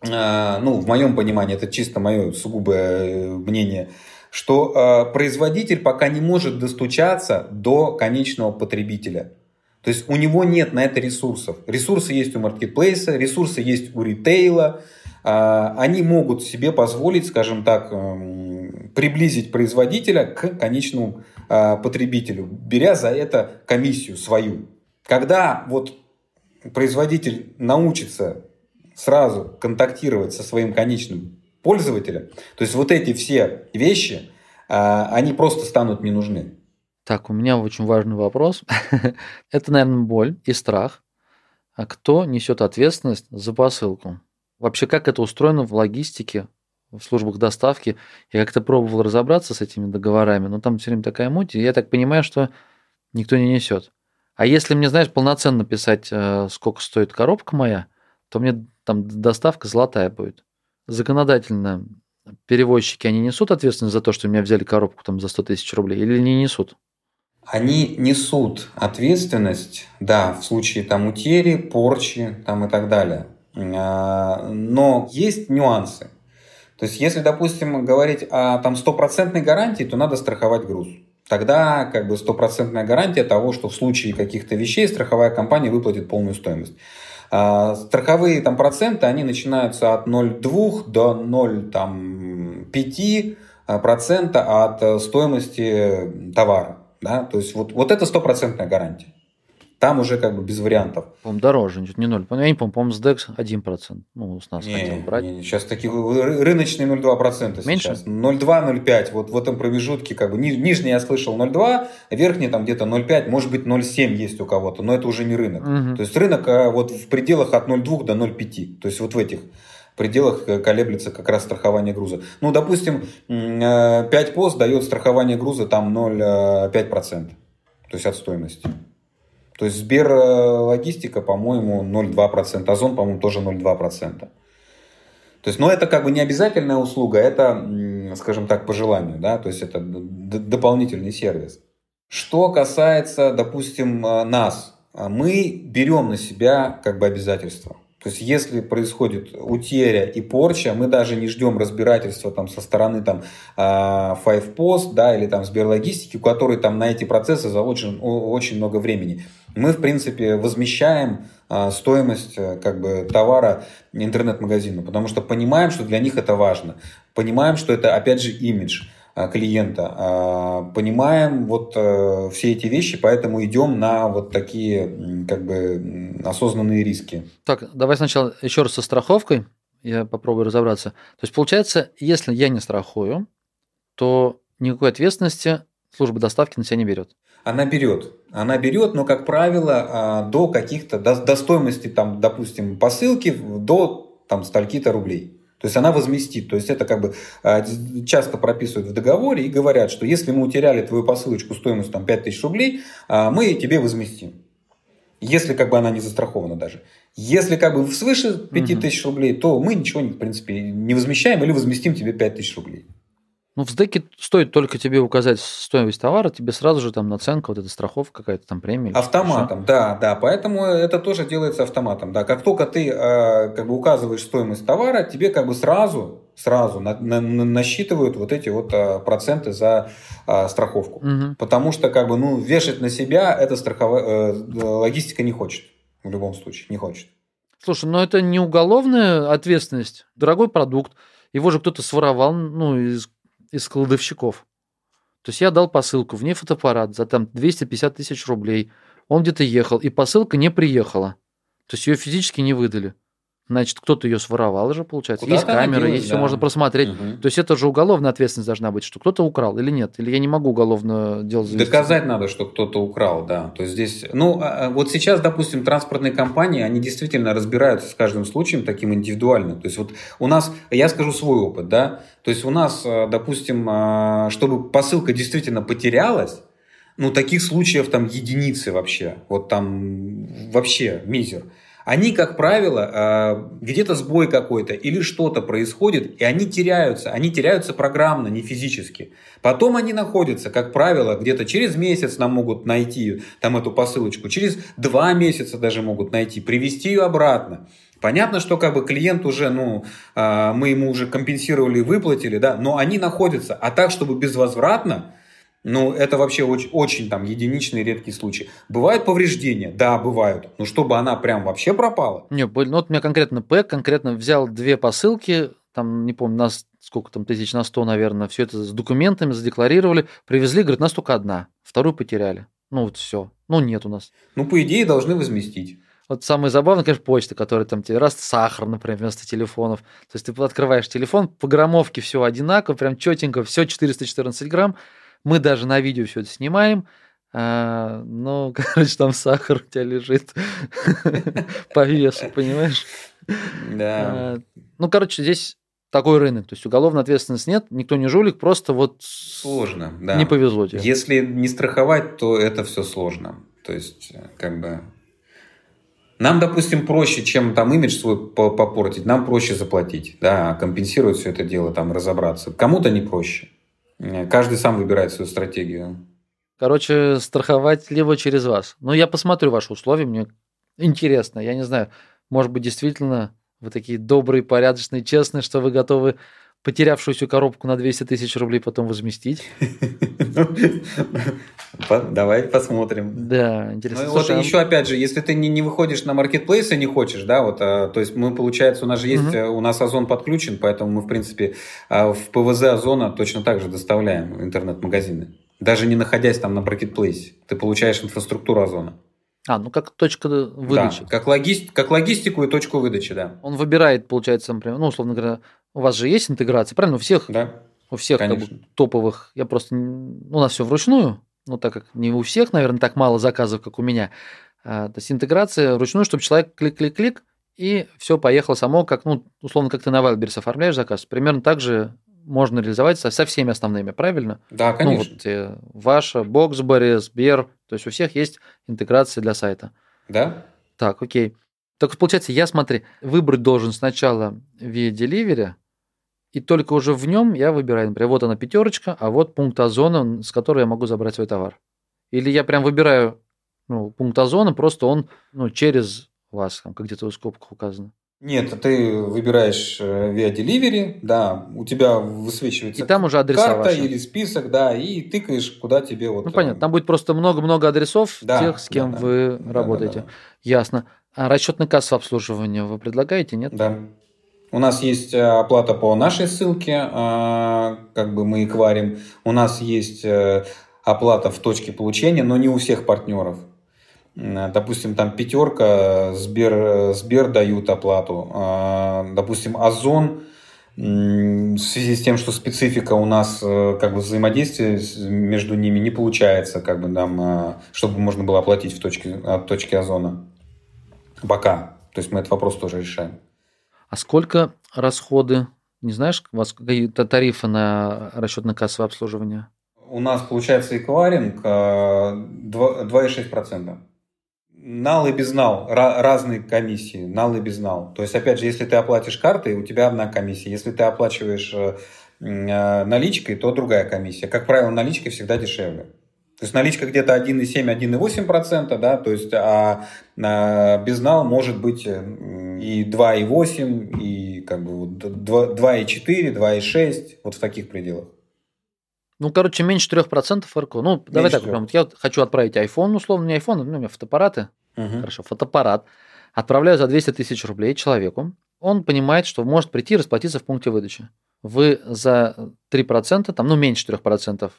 э, ну, в моем понимании, это чисто мое сугубое э, мнение, что э, производитель пока не может достучаться до конечного потребителя. То есть у него нет на это ресурсов. Ресурсы есть у маркетплейса, ресурсы есть у ритейла. Они могут себе позволить, скажем так, эм, приблизить производителя к конечному Э, потребителю, беря за это комиссию свою. Когда вот производитель научится сразу контактировать со своим конечным пользователем, то есть вот эти все вещи, э, они просто станут не нужны. Так, у меня очень важный вопрос. Это, наверное, боль и страх. А кто несет ответственность за посылку? Вообще, как это устроено в логистике в службах доставки. Я как-то пробовал разобраться с этими договорами, но там все время такая муть, и я так понимаю, что никто не несет. А если мне, знаешь, полноценно писать, э, сколько стоит коробка моя, то мне там доставка золотая будет. Законодательно перевозчики, они несут ответственность за то, что у меня взяли коробку там за 100 тысяч рублей или не несут? Они несут ответственность, да, в случае там утери, порчи там и так далее. А, но есть нюансы. То есть, если, допустим, говорить о там, стопроцентной гарантии, то надо страховать груз. Тогда как бы стопроцентная гарантия того, что в случае каких-то вещей страховая компания выплатит полную стоимость. А, страховые там, проценты, они начинаются от 0,2 до 0,5 процента от стоимости товара. Да? То есть вот, вот это стопроцентная гарантия. Там уже как бы без вариантов. По-моему, дороже, не ноль. Я не помню, по-моему, с DEX 1%. Ну, с нас не, хотел брать. Не, сейчас такие рыночные 0,2% Меньше? сейчас. 0,2-0,5. Вот в этом промежутке как бы нижний я слышал 0,2, верхний там где-то 0,5, может быть 0,7 есть у кого-то, но это уже не рынок. Угу. То есть рынок а, вот в пределах от 0,2 до 0,5. То есть вот в этих пределах э, колеблется как раз страхование груза. Ну, допустим, 5 э, пост дает страхование груза там 0,5%. То есть от стоимости. То есть Сбер э, логистика, по-моему, 0,2%, Озон, по-моему, тоже 0,2%. То есть, но это как бы не обязательная услуга, это, скажем так, по желанию, да, то есть это дополнительный сервис. Что касается, допустим, э, нас, мы берем на себя как бы обязательства. То есть, если происходит утеря и порча, мы даже не ждем разбирательства там, со стороны там, а, Five Post да, или там, Сберлогистики, у которой там, на эти процессы заложено очень много времени. Мы, в принципе, возмещаем а, стоимость э, как бы, товара интернет-магазину, потому что понимаем, что для них это важно. Понимаем, что это, опять же, имидж. Э, клиента. А, понимаем вот э, все эти вещи, поэтому идем на вот такие как бы осознанные риски. Так, давай сначала еще раз со страховкой. Я попробую разобраться. То есть получается, если я не страхую, то никакой ответственности служба доставки на себя не берет. Она берет. Она берет, но, как правило, а, до каких-то, до, стоимости, там, допустим, посылки до там, стольки-то рублей. То есть она возместит. То есть это как бы а, часто прописывают в договоре и говорят, что если мы утеряли твою посылочку стоимостью там, 5000 рублей, а, мы тебе возместим. Если как бы она не застрахована даже. Если как бы свыше 5000 угу. рублей, то мы ничего, в принципе, не возмещаем или возместим тебе 5000 рублей. Ну, в СДЭКе стоит только тебе указать стоимость товара, тебе сразу же там наценка, вот эта страховка какая-то там премия. Автоматом, да, да. Поэтому это тоже делается автоматом. Да, как только ты э, как бы указываешь стоимость товара, тебе как бы сразу сразу на, на, на, насчитывают вот эти вот а, проценты за а, страховку. Угу. Потому что как бы ну вешать на себя эта страховая э, логистика не хочет в любом случае не хочет. Слушай, но это не уголовная ответственность. Дорогой продукт, его же кто-то своровал, ну из из кладовщиков. То есть я дал посылку, в ней фотоаппарат за там 250 тысяч рублей. Он где-то ехал, и посылка не приехала. То есть ее физически не выдали. Значит, кто-то ее своровал же, получается. Куда есть камера, есть да. все можно просмотреть. Угу. То есть это же уголовная ответственность должна быть, что кто-то украл или нет. Или я не могу уголовно делать завести. Доказать надо, что кто-то украл, да. То есть здесь, ну, а, а вот сейчас, допустим, транспортные компании, они действительно разбираются с каждым случаем таким индивидуально. То есть вот у нас, я скажу свой опыт, да. То есть у нас, а, допустим, чтобы посылка действительно потерялась, ну, таких случаев там единицы вообще. Вот там вообще мизер они, как правило, а, где-то сбой какой-то или что-то происходит, и они теряются. Они теряются программно, не физически. Потом они находятся, как правило, где-то через месяц нам могут найти там эту посылочку, через два месяца даже могут найти, привести ее обратно. Понятно, что как бы клиент уже, ну, а, мы ему уже компенсировали и выплатили, да, но они находятся. А так, чтобы безвозвратно, ну, это вообще очень, очень там единичный редкий случай. Бывают повреждения? Да, бывают. Но чтобы она прям вообще пропала? Не, ну вот у меня конкретно П, конкретно взял две посылки, там, не помню, нас сколько там тысяч на сто, наверное, все это с документами задекларировали, привезли, говорит, нас только одна, вторую потеряли. Ну вот все, ну нет у нас. Ну, по идее, должны возместить. Вот самое забавное, конечно, почта, которая там тебе раз сахар, например, вместо телефонов. То есть ты открываешь телефон, по граммовке все одинаково, прям четенько, все 414 грамм, мы даже на видео все это снимаем. А, ну, короче, там сахар у тебя лежит по весу, понимаешь? Да. А, ну, короче, здесь такой рынок. То есть уголовной ответственности нет, никто не жулик, просто вот сложно, да. Не повезло тебе. Если не страховать, то это все сложно. То есть, как бы нам, допустим, проще, чем там имидж свой попортить, нам проще заплатить, да, компенсировать все это дело, там разобраться. Кому-то не проще. Каждый сам выбирает свою стратегию. Короче, страховать либо через вас. Ну, я посмотрю ваши условия, мне интересно. Я не знаю, может быть, действительно вы такие добрые, порядочные, честные, что вы готовы потерявшуюся коробку на 200 тысяч рублей потом возместить. Давай посмотрим. Да, интересно. Ну, вот а еще опять же, если ты не, выходишь на маркетплейс и не хочешь, да, вот, а, то есть мы, получается, у нас же есть, угу. у нас Озон подключен, поэтому мы, в принципе, а, в ПВЗ Озона точно так же доставляем интернет-магазины. Даже не находясь там на маркетплейсе. Ты получаешь инфраструктуру Озона. А, ну как точка выдачи. Да, как, логи... как логистику и точку выдачи, да. Он выбирает, получается, например, ну, условно говоря, у вас же есть интеграция, правильно? У всех, да, у всех как бы, топовых. Я просто... У нас все вручную, ну, так как не у всех, наверное, так мало заказов, как у меня. А, то есть интеграция вручную, чтобы человек клик-клик-клик, и все поехало само, как, ну, условно, как ты на Wildberries оформляешь заказ. Примерно так же можно реализовать со, со всеми основными, правильно? Да, конечно. Ну, вот, э, ваша, Боксбери, Сбер, то есть у всех есть интеграция для сайта. Да. Так, окей. Так получается, я, смотри, выбрать должен сначала via Delivery, и только уже в нем я выбираю, например, вот она пятерочка, а вот пункт озона, с которого я могу забрать свой товар. Или я прям выбираю ну, пункт озона, просто он ну, через вас, там, как где-то в скобках указано. Нет, ты выбираешь э, via delivery, да, у тебя высвечивается и там уже адреса карта ваши. или список, да, и тыкаешь, куда тебе вот. Ну понятно, там будет просто много-много адресов да, тех, с кем да, вы да, работаете. Да, да, да. Ясно. А расчетный кассовое обслуживание вы предлагаете, нет? Да. У нас есть э, оплата по нашей ссылке, э, как бы мы их варим. У нас есть э, оплата в точке получения, но не у всех партнеров. Допустим, там пятерка, Сбер, Сбер дают оплату. Допустим, Озон в связи с тем, что специфика у нас как бы взаимодействие между ними не получается, как бы нам, чтобы можно было оплатить в точке, от точки Озона. Пока. То есть мы этот вопрос тоже решаем. А сколько расходы? Не знаешь, у вас какие тарифы на расчетно-кассовое обслуживание? У нас получается эквайринг 2,6%. Нал и безнал. Разные комиссии. Нал и безнал. То есть, опять же, если ты оплатишь картой, у тебя одна комиссия. Если ты оплачиваешь э, э, наличкой, то другая комиссия. Как правило, наличкой всегда дешевле. То есть наличка где-то 1,7-1,8%, да, то есть а, а безнал может быть э, и 2,8, и как бы 2,4, 2,6, вот в таких пределах. Ну, короче, меньше 3% РКО. Ну, меньше давай так, прям, я хочу отправить iPhone, условно, не iPhone, у меня фотоаппараты. Угу. Хорошо, фотоаппарат. Отправляю за 200 тысяч рублей человеку. Он понимает, что может прийти и расплатиться в пункте выдачи. Вы за 3%, там, ну, меньше 3%,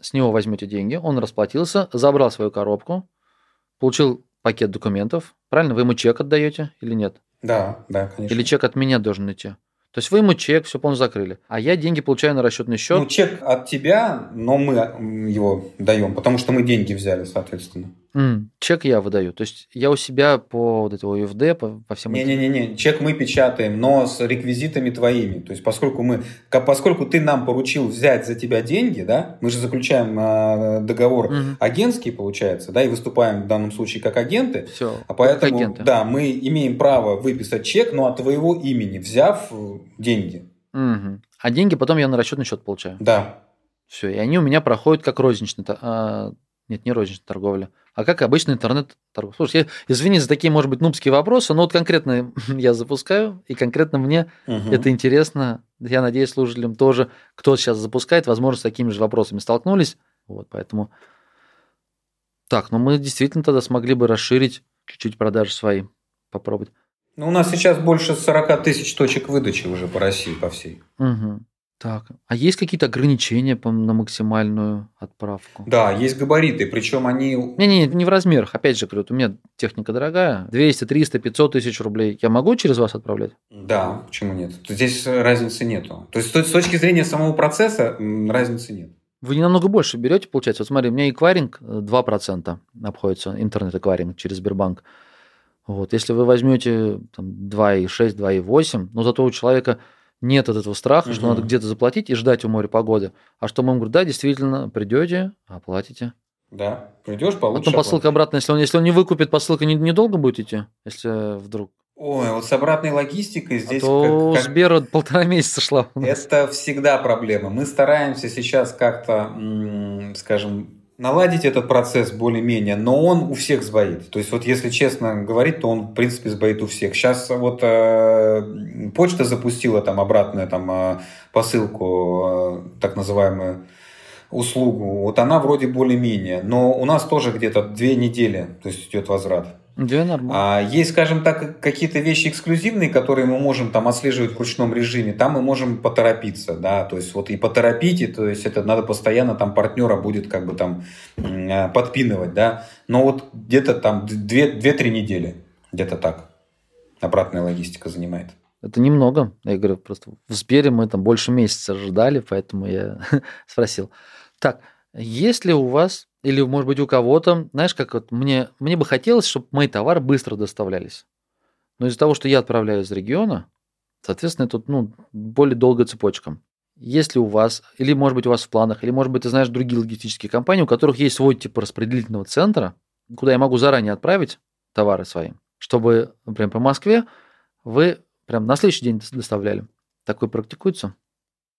с него возьмете деньги, он расплатился, забрал свою коробку, получил пакет документов. Правильно? Вы ему чек отдаете или нет? Да, да, конечно. Или чек от меня должен идти? То есть вы ему чек, все полностью закрыли. А я деньги получаю на расчетный счет. Ну, чек от тебя, но мы его даем, потому что мы деньги взяли, соответственно. Mm, чек я выдаю. То есть я у себя по вот этого УФД, по, по всем Не-не-не, чек мы печатаем, но с реквизитами твоими. То есть поскольку мы, поскольку ты нам поручил взять за тебя деньги, да, мы же заключаем э, договор mm-hmm. агентский, получается, да, и выступаем в данном случае как агенты. Все, а поэтому, агенты. да, мы имеем право выписать чек, но от твоего имени, взяв деньги. Угу. А деньги потом я на расчетный счет получаю. Да. Все, и они у меня проходят как розничная, а, нет, не розничная торговля, а как обычный интернет-торговля. Слушай, я, извини за такие, может быть, нубские вопросы, но вот конкретно я запускаю, и конкретно мне угу. это интересно. Я надеюсь, слушателям тоже, кто сейчас запускает, возможно, с такими же вопросами столкнулись. Вот, поэтому... Так, ну мы действительно тогда смогли бы расширить чуть-чуть продажи свои, попробовать. Ну, у нас сейчас больше 40 тысяч точек выдачи уже по России, по всей. Угу. Так, а есть какие-то ограничения на максимальную отправку? Да, есть габариты, причем они... Не-не, не в размерах. Опять же, говорю, у меня техника дорогая. 200, 300, 500 тысяч рублей. Я могу через вас отправлять? Да, почему нет? Здесь разницы нету. То есть с точки зрения самого процесса разницы нет. Вы не намного больше берете, получается. Вот смотри, у меня эквайринг 2% обходится, интернет-эквайринг через Сбербанк. Вот. Если вы возьмете там, 2,6, 2,8, но зато у человека нет от этого страха, угу. что надо где-то заплатить и ждать у моря погоды. А что мы ему говорим, да, действительно, придете, оплатите. Да, придешь, получишь. Потом посылка обратная, если он, если он не выкупит, посылка не, недолго будет идти, если вдруг. Ой, вот с обратной логистикой здесь... А то как, как... Сбера полтора месяца шла. Это всегда проблема. Мы стараемся сейчас как-то, скажем, наладить этот процесс более-менее, но он у всех сбоит. То есть вот если честно говорить, то он в принципе сбоит у всех. Сейчас вот э, почта запустила там обратную там э, посылку, э, так называемую услугу. Вот она вроде более-менее, но у нас тоже где-то две недели, то есть идет возврат. Да, нормально. А есть, скажем так, какие-то вещи эксклюзивные, которые мы можем там отслеживать в ручном режиме. Там мы можем поторопиться, да, то есть вот и поторопить, и, то есть это надо постоянно там партнера будет как бы там а, подпинывать, да. Но вот где-то там 2-3 недели, где-то так обратная логистика занимает. Это немного. Я говорю, просто в Сбере мы там больше месяца ждали, поэтому я спросил. Так, есть ли у вас или, может быть, у кого-то, знаешь, как вот мне, мне бы хотелось, чтобы мои товары быстро доставлялись. Но из-за того, что я отправляю из региона, соответственно, тут ну, более долгая цепочка. Если у вас, или, может быть, у вас в планах, или, может быть, ты знаешь другие логистические компании, у которых есть свой тип распределительного центра, куда я могу заранее отправить товары свои, чтобы, например, по Москве вы прям на следующий день доставляли. Такое практикуется?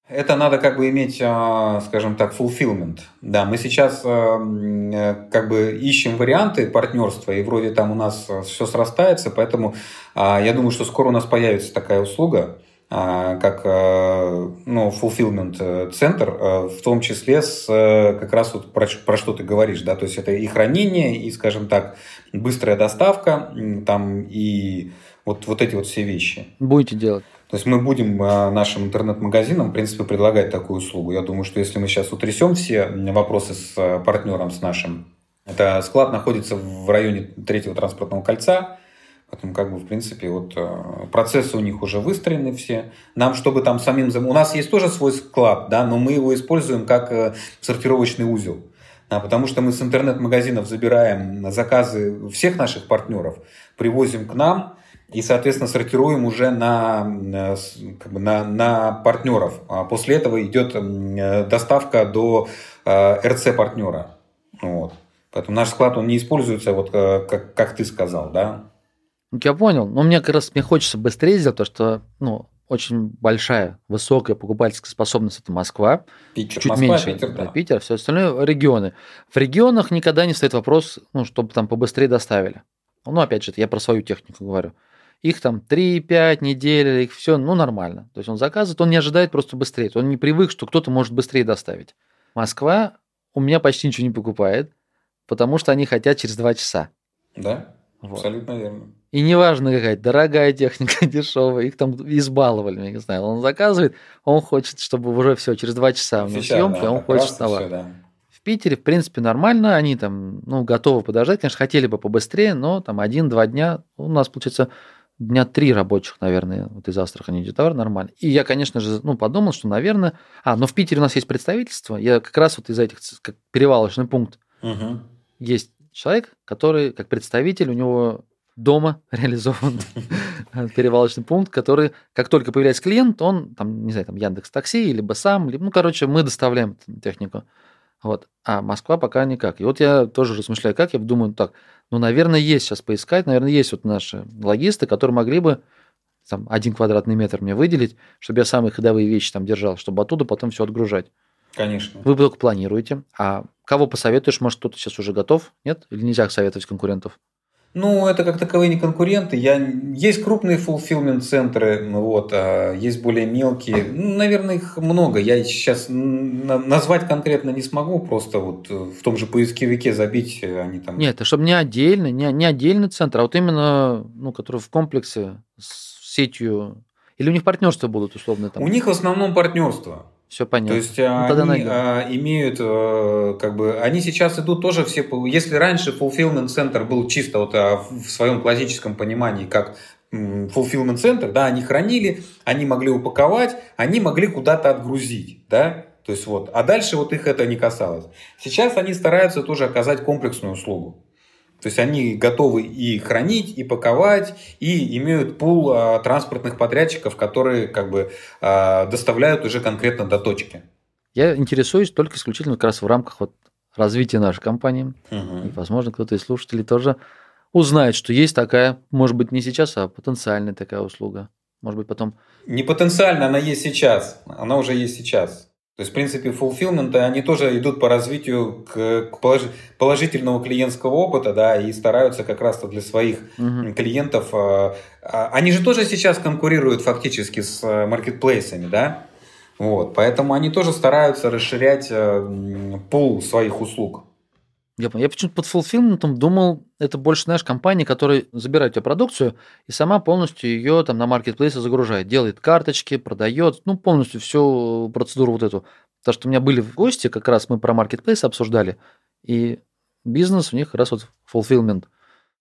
Это надо как бы иметь, а, скажем так, fulfillment. Да, мы сейчас а, э, как бы ищем варианты партнерства, и вроде там у нас а, все срастается, поэтому я думаю, что скоро у нас появится такая услуга, как ну, fulfillment э, центр, в том числе с как раз вот про, про что ты говоришь, да, то есть это и хранение, и, скажем так, быстрая доставка, там и вот, вот эти вот все вещи. Будете делать? То есть мы будем а, нашим интернет-магазинам, в принципе, предлагать такую услугу. Я думаю, что если мы сейчас утрясем все вопросы с а, партнером, с нашим, это склад находится в районе третьего транспортного кольца, Поэтому, как бы, в принципе, вот а, процессы у них уже выстроены все. Нам, чтобы там самим... У нас есть тоже свой склад, да, но мы его используем как э, сортировочный узел. Да, потому что мы с интернет-магазинов забираем заказы всех наших партнеров, привозим к нам, и, соответственно, сортируем уже на, как бы на, на партнеров. А после этого идет доставка до э, РЦ-партнера. Вот. Поэтому наш склад, он не используется, вот э, как, как ты сказал, да? Я понял. Но мне как раз мне хочется быстрее сделать то, что ну, очень большая, высокая покупательская способность это Москва. Питер, чуть Москва, меньше Питер, да. Питер, все остальное регионы. В регионах никогда не стоит вопрос, ну, чтобы там побыстрее доставили. Ну, опять же, я про свою технику говорю. Их там 3-5 недель, их все, ну, нормально. То есть он заказывает, он не ожидает просто быстрее. Он не привык, что кто-то может быстрее доставить. Москва у меня почти ничего не покупает, потому что они хотят через 2 часа. Да, Вот. абсолютно верно. И неважно какая дорогая техника, дешевая, их там избаловали, я не знаю. Он заказывает, он хочет, чтобы уже все, через два часа у него Сейчас, съемка, да, он хочет товар. всё, да. В Питере, в принципе, нормально, они там, ну, готовы подождать, конечно, хотели бы побыстрее, но там один-два дня, у нас, получается, дня три рабочих, наверное, вот из Астрахани идет товар нормально. И я, конечно же, ну, подумал, что, наверное... А, но в Питере у нас есть представительство, я как раз вот из этих, как перевалочный пункт, Мгм. есть человек, который, как представитель, у него дома реализован перевалочный пункт, который, как только появляется клиент, он, там, не знаю, там Яндекс Такси, либо сам, либо, ну, короче, мы доставляем технику. Вот. А Москва пока никак. И вот я тоже размышляю, как я думаю, так, ну, наверное, есть сейчас поискать, наверное, есть вот наши логисты, которые могли бы там один квадратный метр мне выделить, чтобы я самые ходовые вещи там держал, чтобы оттуда потом все отгружать. Конечно. Вы только планируете. А кого посоветуешь? Может, кто-то сейчас уже готов? Нет? Или нельзя советовать конкурентов? Ну, это как таковые не конкуренты. Я... Есть крупные fulfillment центры, ну вот, а есть более мелкие. Ну, наверное, их много. Я сейчас назвать конкретно не смогу, просто вот э, в том же поисковике забить, э, они там... Нет, это чтобы не отдельно, не, не отдельный центр, а вот именно, ну, который в комплексе с сетью. Или у них партнерства будут условно там. У них в основном партнерство. Все понятно. То есть Ну, тогда они найдем. а, имеют, э, как бы, они сейчас идут тоже все, если раньше fulfillment центр был чисто вот а, в своем классическом понимании как fulfillment центр, да, они хранили, они могли упаковать, они могли куда-то отгрузить, да, то есть вот, а дальше вот их это не касалось. Сейчас они стараются тоже оказать комплексную услугу. То есть они готовы и хранить, и паковать, и имеют пул а, транспортных подрядчиков, которые как бы а, доставляют уже конкретно до точки. Я интересуюсь только исключительно как раз в рамках вот развития нашей компании. Мгм. И, возможно, кто-то из слушателей тоже узнает, что есть такая, может быть, не сейчас, а потенциальная такая услуга. Может быть, потом... Не потенциально, она есть сейчас. Она уже есть сейчас. То есть, в принципе, fulfillment, они тоже идут по развитию к, к положи- положительного клиентского опыта, да, и стараются как раз-то для своих Мгм. клиентов. а, а, Они же тоже сейчас конкурируют фактически с а, маркетплейсами, да? Вот, поэтому они тоже стараются расширять м, пул своих услуг. Я, я почему-то под фулфилментом думал, это больше, знаешь, компания, которая забирает у тебя продукцию и сама полностью ее там на маркетплейсе загружает, делает карточки, продает, ну, полностью всю процедуру вот эту. Потому что у меня были в гости, как раз мы про маркетплейс обсуждали, и бизнес у них как раз вот fulfillment.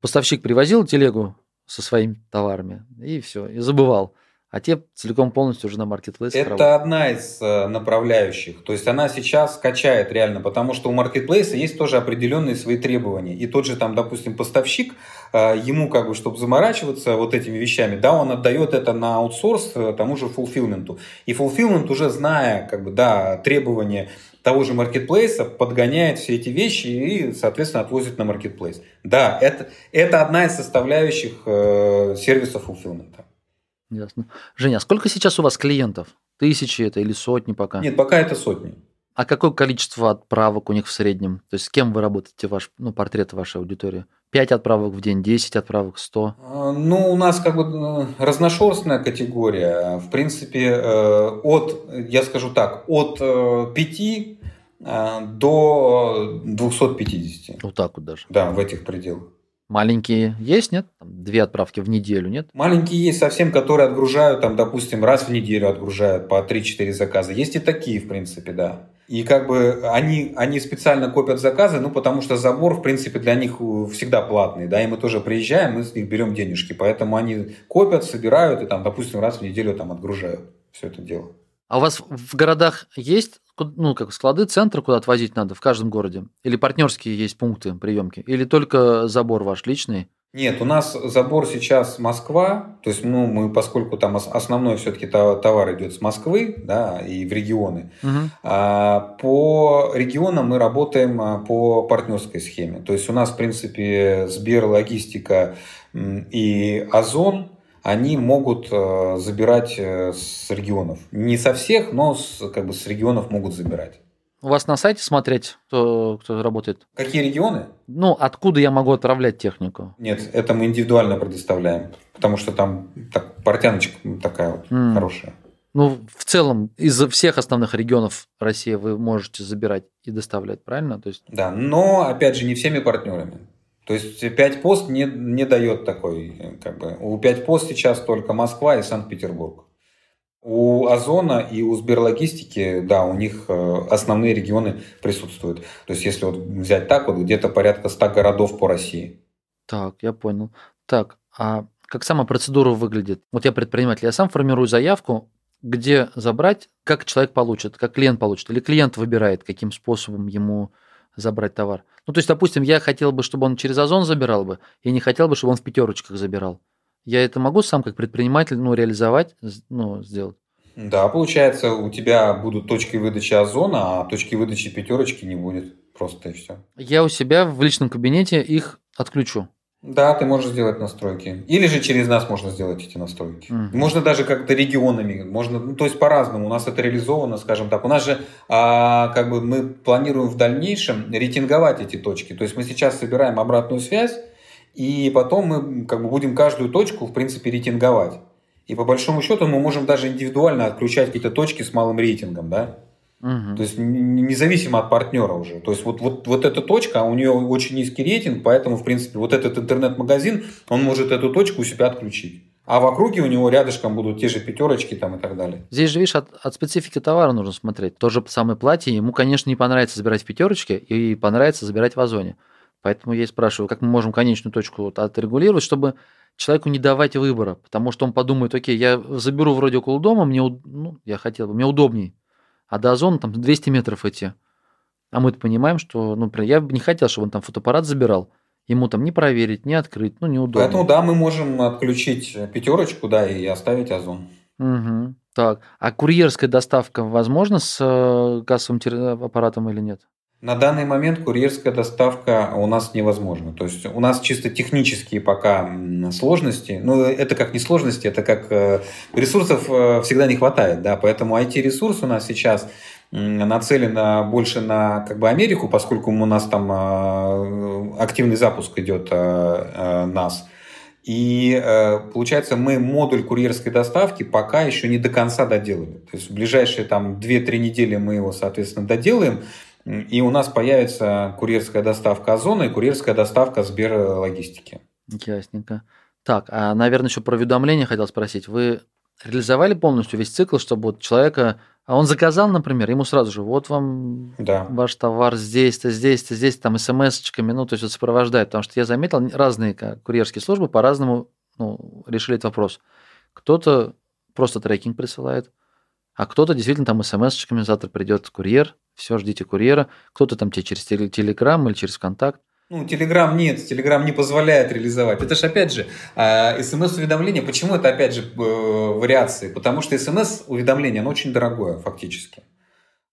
Поставщик привозил телегу со своими товарами, и все, и забывал. А те целиком полностью уже на маркетплейсе Это одна из э, направляющих. То есть она сейчас качает реально, потому что у маркетплейса есть тоже определенные свои требования. И тот же там, допустим, поставщик, э, ему как бы, чтобы заморачиваться вот этими вещами, да, он отдает это на аутсорс э, тому же фулфилменту. И фулфилмент уже зная, как бы, да, требования того же маркетплейса, подгоняет все эти вещи и, соответственно, отвозит на маркетплейс. Да, это, это одна из составляющих э, сервиса фулфилмента. Ясно. Женя, а сколько сейчас у вас клиентов? Тысячи это или сотни пока? Нет, пока это сотни. А какое количество отправок у них в среднем? То есть с кем вы работаете, ваш, ну, портрет вашей аудитории? 5 отправок в день, 10 отправок, 100? А, Ну, у нас как бы э, разношерстная категория. В принципе, э, от, я скажу так, от 5 до 250. Вот так вот даже. Да, в этих пределах. Маленькие есть, нет? Там две отправки в неделю, нет? Маленькие есть совсем, которые отгружают, там, допустим, раз в неделю отгружают по 3-4 заказа. Есть и такие, в принципе, да. И как бы они, они специально копят заказы, ну, потому что забор, в принципе, для них э, всегда платный, да, и мы тоже приезжаем, мы с них берем денежки, поэтому они копят, собирают и там, допустим, раз в неделю там отгружают все это дело. А у вас в городах есть ну, как склады, центры, куда отвозить надо в каждом городе? Или партнерские есть пункты приемки? Или только забор ваш личный? Нет, у нас забор сейчас Москва, то есть, ну, мы, поскольку там основной все-таки товар идет с Москвы, да, и в регионы, угу. а, по регионам мы работаем а, по партнерской схеме. То есть, у нас, в принципе, Сбер, Логистика и Озон, они могут э, забирать э, с регионов. Не со всех, но с, как бы с регионов могут забирать. У вас на сайте смотреть, кто, кто работает? Какие регионы? Ну, откуда я могу отправлять технику? Нет, это мы индивидуально предоставляем, потому что там так, портяночка такая вот mm. хорошая. Ну, в целом, из всех основных регионов России вы можете забирать и доставлять, правильно? То есть... Да, но, опять же, не всеми партнерами. То есть 5 пост не, не дает такой, как бы, у 5 пост сейчас только Москва и Санкт-Петербург. У Озона и у Сберлогистики, да, у них э, основные регионы присутствуют. То есть, если вот взять так, вот где-то порядка 100 городов по России. Так, я понял. Так, а как сама процедура выглядит? Вот я предприниматель, я сам формирую заявку, где забрать, как человек получит, как клиент получит, или клиент выбирает, каким способом ему забрать товар. Ну, то есть, допустим, я хотел бы, чтобы он через Озон забирал бы, и не хотел бы, чтобы он в пятерочках забирал. Я это могу сам как предприниматель ну, реализовать, ну, сделать? Да, получается, у тебя будут точки выдачи озона, а точки выдачи пятерочки не будет. Просто и все. Я у себя в личном кабинете их отключу. Да, ты можешь сделать настройки. Или же через нас можно сделать эти настройки. Mm. Можно даже как-то регионами, можно, ну, то есть по-разному. У нас это реализовано, скажем так. У нас же, а, как бы мы планируем в дальнейшем рейтинговать эти точки. То есть мы сейчас собираем обратную связь и потом мы как бы будем каждую точку, в принципе, рейтинговать. И по большому счету мы можем даже индивидуально отключать какие-то точки с малым рейтингом, да? Угу. То есть независимо от партнера уже. То есть вот, вот, вот эта точка, а у нее очень низкий рейтинг, поэтому, в принципе, вот этот интернет-магазин, он может эту точку у себя отключить. А в округе у него рядышком будут те же пятерочки там и так далее. Здесь же, видишь, от, от специфики товара нужно смотреть. То же самое платье, ему, конечно, не понравится забирать в пятерочке и понравится забирать в озоне. Поэтому я и спрашиваю, как мы можем конечную точку вот отрегулировать, чтобы человеку не давать выбора, потому что он подумает, окей, я заберу вроде около дома, мне, ну, я хотел бы, мне удобней, а до озона там 200 метров идти. А мы понимаем, что, ну, я бы не хотел, чтобы он там фотоаппарат забирал, ему там не проверить, не открыть, ну, неудобно. Поэтому, да, мы можем отключить пятерочку, да, и оставить озон. Угу. Так, а курьерская доставка возможна с э, кассовым аппаратом или нет? На данный момент курьерская доставка у нас невозможна. То есть у нас чисто технические пока сложности. Ну, это как не сложности, это как э, ресурсов э, всегда не хватает. Да? Поэтому IT-ресурс у нас сейчас нацелен больше на как бы Америку, поскольку у нас там э, активный запуск идет нас. И получается, мы модуль курьерской доставки пока еще не до конца доделали. То есть в ближайшие там 2-3 недели мы его, соответственно, доделаем. И у нас появится курьерская доставка Озона и курьерская доставка Сберлогистики. Ясненько. Так, а, наверное, еще про уведомления хотел спросить. Вы реализовали полностью весь цикл, чтобы вот человека... А он заказал, например, ему сразу же, вот вам да. ваш товар здесь-то, здесь-то, здесь там смс-очками, ну, то есть вот сопровождает. Потому что я заметил, разные курьерские службы по-разному ну, решили этот вопрос. Кто-то просто трекинг присылает, а кто-то действительно там смс-очками завтра придет курьер, все, ждите курьера. Кто-то там тебе через Телеграм или через Контакт. Ну, Телеграм нет, Телеграм не позволяет реализовать. Это же, опять же, а, смс-уведомление. Почему это, опять же, э, вариации? Потому что смс-уведомление, оно очень дорогое, фактически.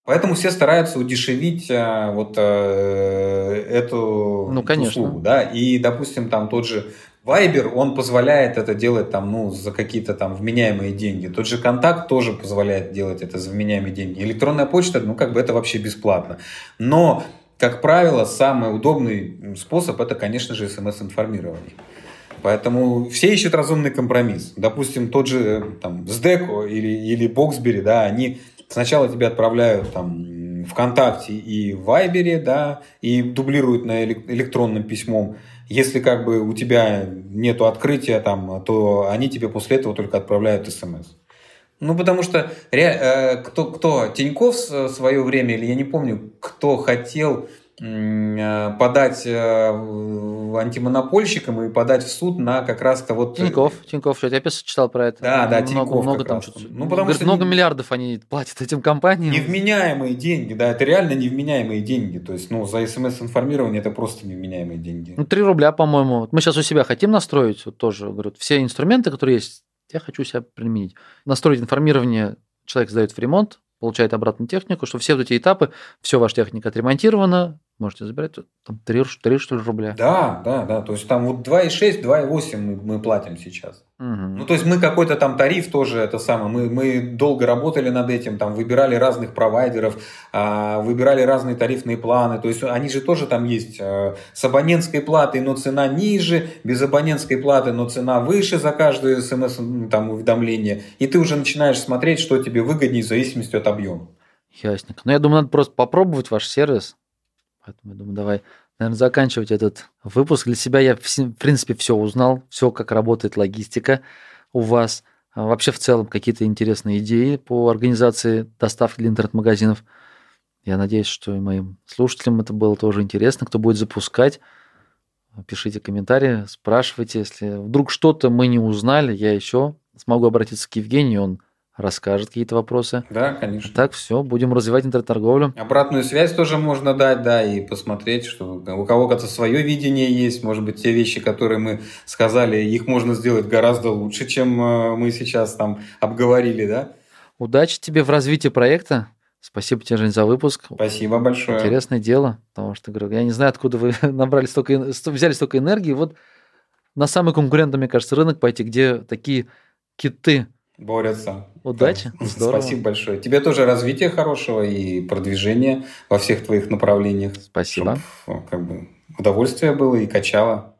Поэтому все стараются удешевить а, вот э, эту ну, конечно. услугу. Да? И, допустим, там тот же Вайбер, он позволяет это делать там, ну, за какие-то там вменяемые деньги. Тот же контакт тоже позволяет делать это за вменяемые деньги. Электронная почта, ну, как бы это вообще бесплатно. Но, как правило, самый удобный способ это, конечно же, смс-информирование. Поэтому все ищут разумный компромисс. Допустим, тот же там Сдеко или, или Боксбери, да, они сначала тебе отправляют там ВКонтакте и Вайбере, да, и дублируют на электронным письмом. Если как бы у тебя нет открытия там, то они тебе после этого только отправляют смс. Ну, потому что э, кто, кто, Тиньков в свое время, или я не помню, кто хотел э, подать антимонопольщикам и подать в суд на как раз-то вот... Тиньков, Тиньков, что я писал, читал про это. Да, да, много, Тиньков Много там что-то. Ну, потому Говорит, что много миллиардов они платят этим компаниям. Невменяемые деньги, да, это реально невменяемые деньги. То есть, ну, за смс-информирование это просто невменяемые деньги. Ну, 3 рубля, по-моему. Вот Мы сейчас у себя хотим настроить, вот тоже, говорю, все инструменты, которые есть, я хочу себя применить. Настроить информирование, человек сдает в ремонт, получает обратную технику, что все вот эти этапы, все, ваша техника отремонтирована, можете забирать, там 3, 3 что ли, рубля. Да, да, да. То есть там вот 2,6, 2,8 мы, мы платим сейчас. Мгм. Ну, то есть мы какой-то там тариф тоже это самое. Мы, мы долго работали над этим, там выбирали разных провайдеров, а, выбирали разные тарифные планы. То есть они же тоже там есть э, с абонентской платой, но цена ниже, без абонентской платы, но цена выше за каждое смс там уведомление. И ты уже начинаешь смотреть, что тебе выгоднее в зависимости от объема. Ясненько. Ну, я думаю, надо просто попробовать ваш сервис. Поэтому я думаю, давай, наверное, заканчивать этот выпуск. Для себя я, в принципе, все узнал, все, как работает логистика у вас. А Вообще, в целом, какие-то интересные идеи по организации доставки для интернет-магазинов. Я надеюсь, что и моим слушателям это было тоже интересно. Кто будет запускать, пишите комментарии, спрашивайте. Если вдруг что-то мы не узнали, я еще смогу обратиться к Евгению, он расскажет какие-то вопросы. Да, конечно. Так, все, будем развивать интернет-торговлю. Обратную связь тоже можно дать, да, и посмотреть, что у кого-то свое видение есть. Может быть, те вещи, которые мы сказали, их можно сделать гораздо лучше, чем э, мы сейчас там обговорили, да. Удачи тебе в развитии проекта. Спасибо тебе, Жень, за выпуск. Спасибо большое. Интересное дело, потому что, говорю, я не знаю, откуда вы набрали столько, взяли столько энергии. Вот на самый конкурентный, мне кажется, рынок пойти, где такие киты. Борются. Удачи, Да. здорово. Спасибо большое. Тебе тоже развития хорошего и продвижения во всех твоих направлениях. Спасибо. Чтоб, э, как бы удовольствие было и качало.